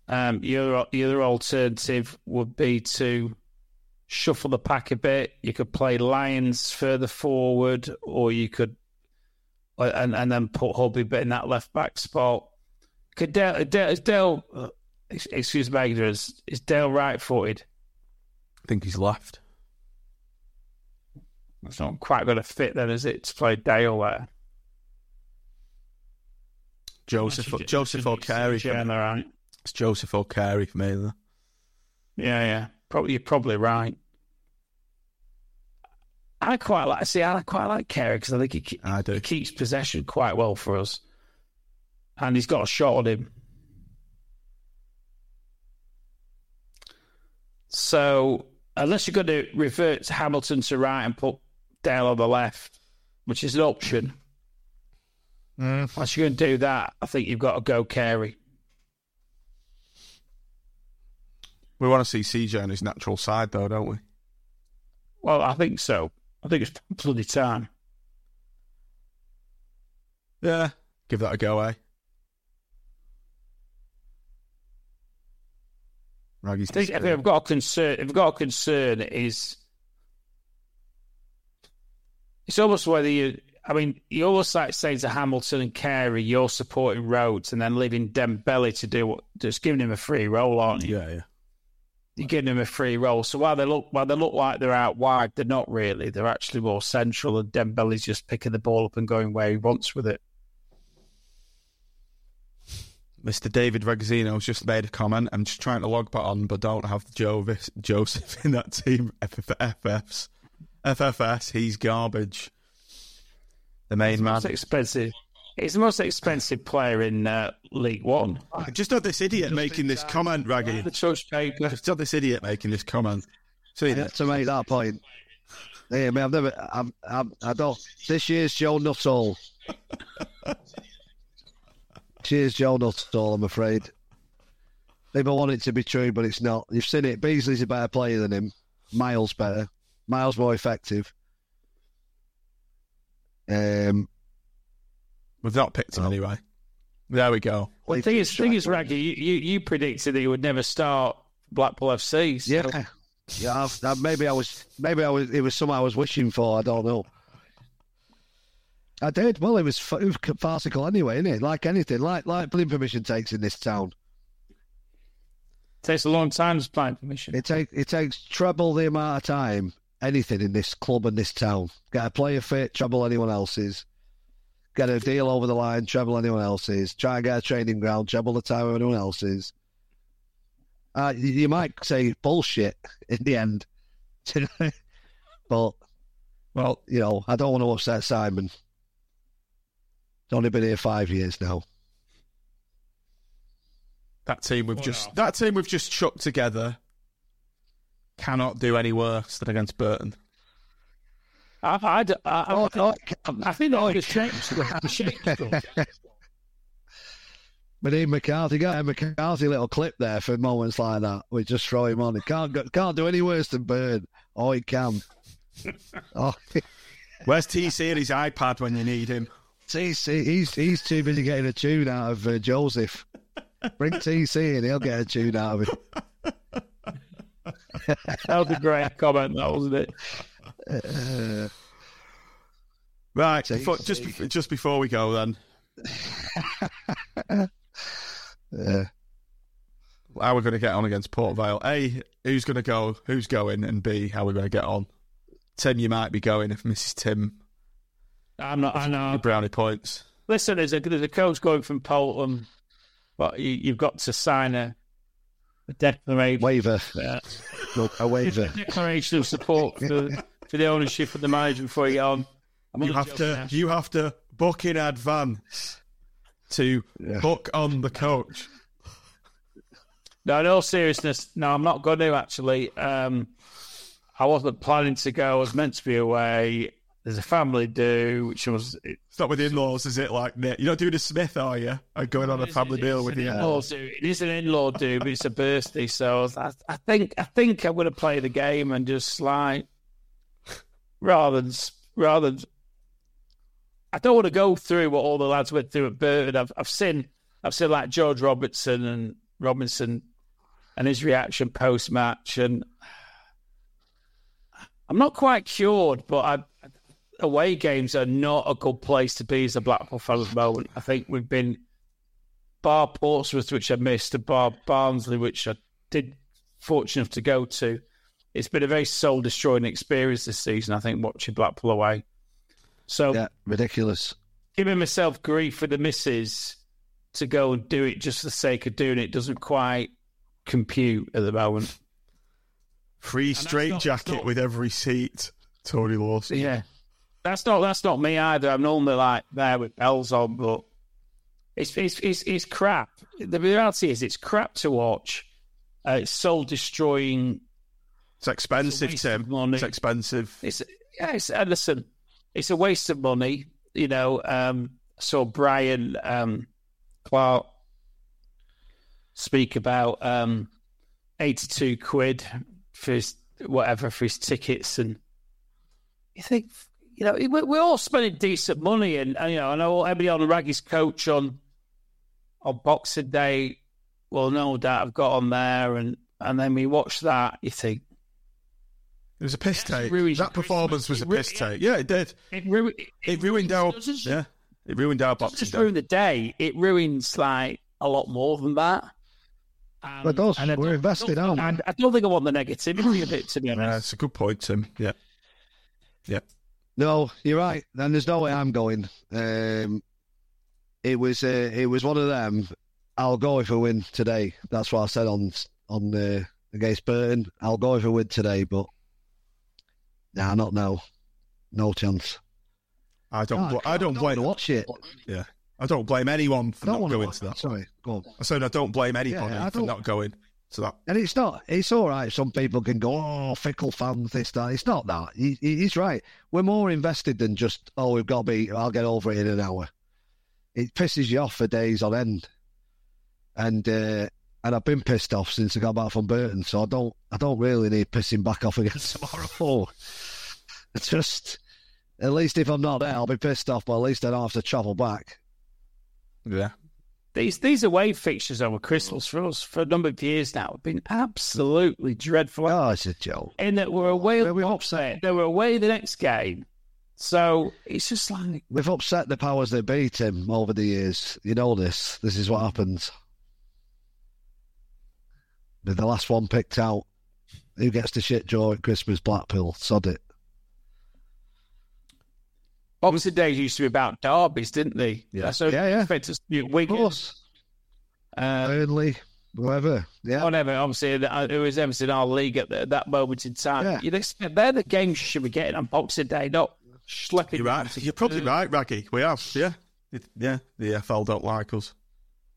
Um, your the other alternative would be to shuffle the pack a bit. You could play Lyons further forward, or you could and and then put Hubby in that left back spot. Could Dale, Dale is Dale? uh, Excuse me, is is Dale right footed? I think he's left. That's not quite going to fit then, is it? To play Dale there. Joseph, Should- Joseph should or be Carey. CJ the right. It's Joseph or Carey for me. Though. Yeah, yeah. Probably you're probably right. I quite like see. I quite like Carey because I think he, ke- I do. he keeps possession quite well for us, and he's got a shot on him. So unless you're going to revert to Hamilton to right and put Dale on the left, which is an option, mm. unless you're going to do that, I think you've got to go Carey. We want to see CJ on his natural side, though, don't we? Well, I think so. I think it's bloody time. Yeah, give that a go, eh? Raggy's if I've got a concern, if I've got a concern, is it's almost whether you. I mean, you almost like saying to Hamilton and Carey, you're supporting Rhodes, and then leaving Dembele to do what, just giving him a free role, aren't you? Yeah, yeah. You're giving him a free role. So while they look, while they look like they're out wide, they're not really. They're actually more central, and Dembele's just picking the ball up and going where he wants with it. Mr. David Regazzino's just made a comment. I'm just trying to log back on, but don't have Jovis, Joseph in that team. FFS. FFS, he's garbage. The main man. Expensive. He's the most expensive player in uh, League One. I just had this idiot making this comment, Raggy. The choice paper. Just had this idiot making this comment. See, Yeah, to make that point. Yeah, I mean, I've never, I'm, I'm, I don't. This year's Joe Nuttall. Cheers, Joe Nuttall. I'm afraid. People want it to be true, but it's not. You've seen it. Beesley's a better player than him. Miles better. Miles more effective. Um, we've not picked him Oh. anyway. There we go. Well, the thing is, thing is, Raggy, you, you, you predicted that he would never start Blackpool FC. So yeah, yeah. I've, I, maybe I was, maybe I was. It was something I was wishing for. I don't know. I did. Well, it was, f- it was farcical anyway, isn't it? Like anything, like like planning permission takes in this town. takes a long time to plan permission. It takes it takes treble the amount of time anything in this club and this town. Get a player fit, treble anyone else's. Get a deal over the line, treble anyone else's. Try and get a training ground, treble the time of anyone else's. Uh, you, you might say bullshit in the end, but Well, you know I don't want to upset Simon. He's only been here five years now. that team we've just that team we've just chucked together cannot do any worse than against Burton. I, I, I, I, Oh, I, oh, I think that was changed. The shape stuff. But Ian McCarthy got a McCarthy little clip there for moments like that. We just throw him on. He can't go, can't do any worse than Burn. Oh, he can. oh, Where's TC and his iPad when you need him? TC, he's he's too busy getting a tune out of uh, Joseph. Bring TC in, he'll get a tune out of him. That was a great comment, that wasn't it? Uh, Right, before, just bef- just before we go, then, uh, how we're going to get on against Port Vale? A, who's going to go? Who's going? And B, how we're going to get on? Tim, you might be going if Mrs. Tim I'm not. I know. brownie points. Listen, there's a there's a coach going from Poulton, but you, you've got to sign a, a declaration. waiver, uh, no, a waiver. declaration of support for, for the ownership of the manager before you get on. I'm You have to now. you have to book in advance to Yeah. book on the coach. No, in all seriousness, no, I'm not going to actually. Um, I wasn't planning to go. I was meant to be away. There's a family do, which was It's not with in-laws, is it? Like Nick? You're not doing a Smith, are you? Or going on a family meal with an you? in-law do. It is an in-law do, but it's a birthday, so I, I think I think I'm going to play the game and just like rather than rather than I don't want to go through what all the lads went through at Burton. I've I've seen I've seen like George Robertson and Robinson and his reaction post match, and I'm not quite cured, but I. Away games are not a good place to be as a Blackpool fan at the moment. I think we've been bar Portsmouth, which I missed, and bar Barnsley, which I did fortunate enough to go to. It's been a very soul destroying experience this season, I think, watching Blackpool away. So Yeah, ridiculous. giving myself grief for the misses to go and do it just for the sake of doing it doesn't quite compute at the moment. Free straight not- jacket not- with every seat. Tony Lawson. Yeah. That's not that's not me either. I'm normally like there with bells on, but it's it's it's, it's crap. The reality is it's crap to watch. Uh, it's soul destroying. It's expensive, It's Tim. money. It's expensive. It's yeah. It's, uh, listen, it's a waste of money. You know. Um, I saw Brian um, Clark speak about um, eighty-two quid for his whatever for his tickets and you think, you know, we- we're all spending decent money, and, and you know, I know everybody on Raggy's coach on on Boxing Day will no doubt I've got on there, and and then we watch that, you think It was a piss take. ruins That performance was a Christmas. It piss ru- take. Yeah, it did. it, ru- it, It ruined our doesn't just- yeah. It ruined our doesn't boxing. just day. ruin the day; it ruins like a lot more than that. And, It does. and We're invested, I aren't we? And I don't think I want the negativity of it, to be Yeah, honest. it's a good point, Tim. Yeah, yeah. No, you're right. And there's no way I'm going. Um, it was uh, it was one of them. I'll go if I win today. That's what I said on on uh, against Burton. I'll go if I win today, but nah, not now. No chance. I don't. bl- I don't I blame. don't watch it. Yeah, I don't blame anyone for don't not going to that. Sorry, go on. I said I don't blame anybody I for don't- going to that. And it's not. It's all right. Some people can go, "Oh, fickle fans, this, that." It's not that. He, he- he's right. We're more invested than just, "Oh, we've got to be." I'll get over it in an hour. It pisses you off for days on end, and uh, and I've been pissed off since I got back from Burton. So I don't. I don't really need pissing back off again tomorrow. Oh, it's just, at least if I'm not there, I'll be pissed off. But at least I don't have to travel back. Yeah, These these away fixtures over Christmas for us for a number of years now have been absolutely dreadful. Oh, it's a joke. In that we're away, Well, we upset. they were away the next game, so it's just like We've upset the powers that be, Tim, over the years. You know this. This is what happens. With the last one picked out, who gets the shit draw at Christmas? Blackpool. Sod it. Boxing Days used to be about derbies, didn't they? Yeah. So Yeah, yeah. expect us to be at Of Wigan, course. uh, Burnley, whoever. Yeah. whatever. Obviously, uh, who was ever in our league at, the, at that moment in time. Yeah. You'd expect they're the games you should be getting on Boxing Day, not schlepping. you're right. You're probably right, Raggy. We have. Yeah, It- yeah. The FL don't like us,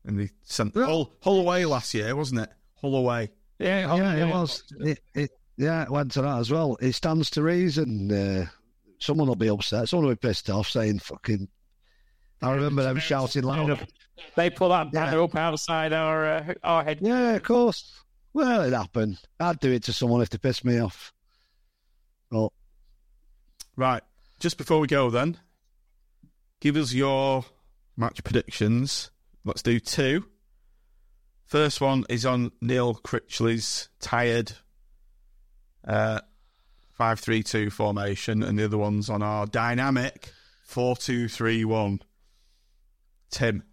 and they sent Hull, Hull away last year, wasn't it? Hull away. Yeah, Yeah, it was. It, it, yeah, it went to that as well. It stands to reason. Uh, someone will be upset. Someone will be pissed off saying, fucking. I remember them shouting loud. They pull that Yeah. banner up outside our uh, our head. Yeah, of course. Well, it happened. I'd do it to someone if they pissed me off. But Right. Just before we go, then, give us your match predictions. Let's do two. First one is on Neil Critchley's tired uh, 5-3-2 formation, and the other one's on our dynamic 4-2-3-1. Tim.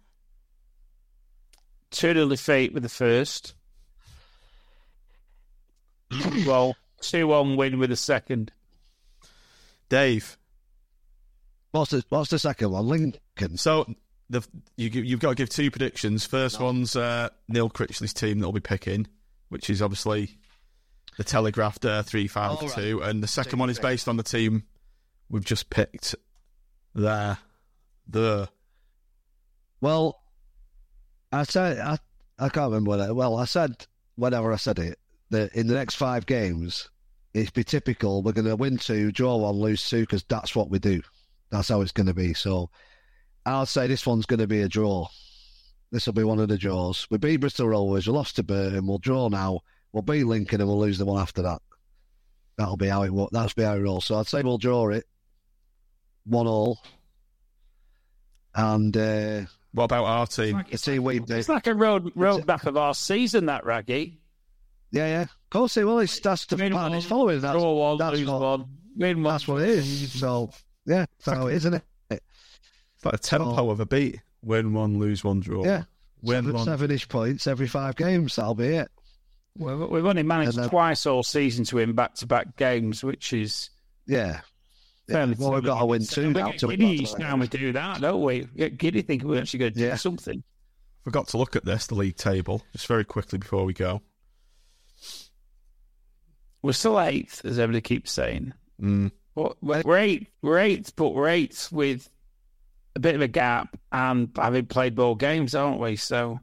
Two nil defeat with the first. well, two one win with the second. Dave. what's the what's the second one? Lincoln. So the you, you've got to give two predictions. First one's uh, Neil Critchley's team that'll be picking, which is obviously the telegraphed uh, three five two, and the second one is based on the team we've just picked. There, the Well, I said I I can't remember what I, well I said whenever I said it that in the next five games it's be typical. We're going to win two, draw one, lose two because that's what we do. That's how it's going to be. So I'll say this one's going to be a draw. This will be one of the draws. We beat Bristol Rovers, we lost to Burton, we'll draw now. We'll beat Lincoln and we'll lose the one after that. That'll be how it. wo- That's be how it rolls. So I'd say we'll draw it one all. And uh, what about our team? the team we beat. It's like a road road roadmap of our season, that raggy. Yeah, yeah. Of course it will. It's that's the Win pattern one, it's following. That's, Draw one, that's lose what, one, win one. That's what it is. So yeah, that's how it is, isn't it? It's like a tempo of a beat: win one, lose one, draw. Yeah. win Seven, one. seven-ish points every five games. That'll be it. We've we've only managed then- twice all season to win back to back games, which is Yeah. fairly. Well, we've got to win two We now get to win giddy back each to back. time we do that, don't we? We Get giddy thinking we're actually going to do Yeah. something. Forgot to look at this, the league table, just very quickly before we go. We're still eighth, as everybody keeps saying. Mm. But we're we're eighth, we're eighth, but we're eighth with a bit of a gap and having played more games, aren't we? So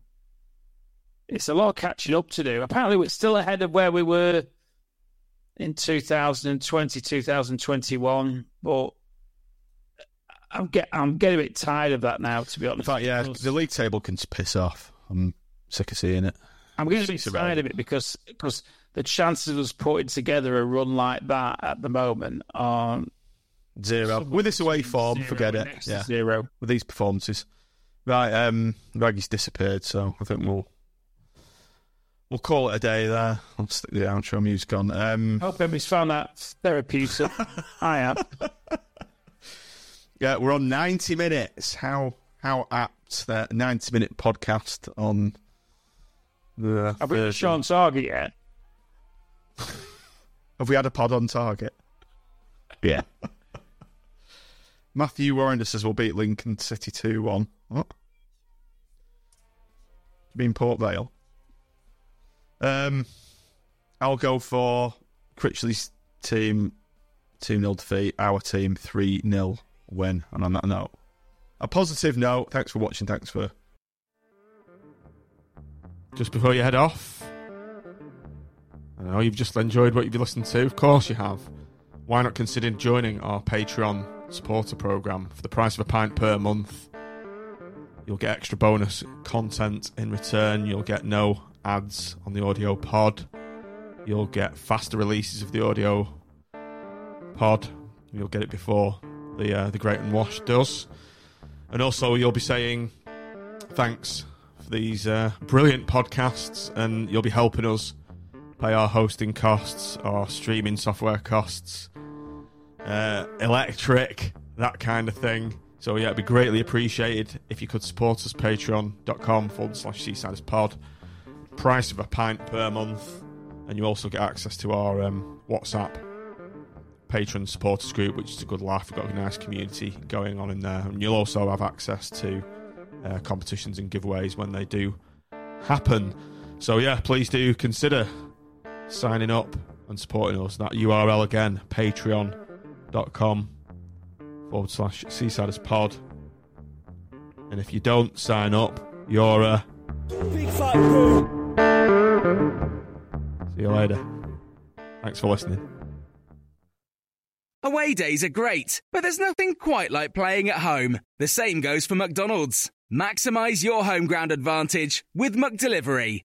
it's a lot of catching up to do. Apparently, we're still ahead of where we were in 2020, 2021, but I'm get I'm getting a bit tired of that now, to be honest. In fact, yeah, the league table can piss off. I'm sick of seeing it. I'm getting a bit tired of it because because the chances of us putting together a run like that at the moment are Zero. With this away form, forget it. Yeah. Zero. With these performances. Right, um Raggy's disappeared, so I think we'll we'll call it a day there. I'll stick the outro music on. Um Hope everybody's found that therapeutic. I am. Yeah, we're on ninety minutes. How how apt that ninety minute podcast on the Have we. Sean Target yet? Have we had a pod on target? Yeah. Matthew Warrender says we'll beat Lincoln City 2 1. What? You mean Port Vale? Um, I'll go for Critchley's team 2 0 defeat, our team 3 0 win. And on that note, a positive note, thanks for watching. Thanks for. Just before you head off, I know you've just enjoyed what you've listened to. Of course you have. Why not consider joining our Patreon supporter program for the price of a pint per month? You'll get extra bonus content in return. You'll get no ads on the audio pod. You'll get faster releases of the audio pod. You'll get it before the uh, the Great and Wash does, and also you'll be saying thanks for these uh, brilliant podcasts, and you'll be helping us pay our hosting costs, our streaming software costs, uh, electric, that kind of thing. So yeah, it'd be greatly appreciated if you could support us. Patreon.com forward slash Seasiders Pod. Price of a pint per month, and you also get access to our um, WhatsApp patron supporters group, which is a good laugh. We've got a nice community going on in there, and you'll also have access to uh, competitions and giveaways when they do happen. So yeah, please do consider signing up and supporting us. That URL again, patreon.com forward slash Seasiders Pod. And if you don't sign up, you're a. See you later. Thanks for listening. Away days are great, but there's nothing quite like playing at home. The same goes for McDonald's. Maximize your home ground advantage with McDelivery.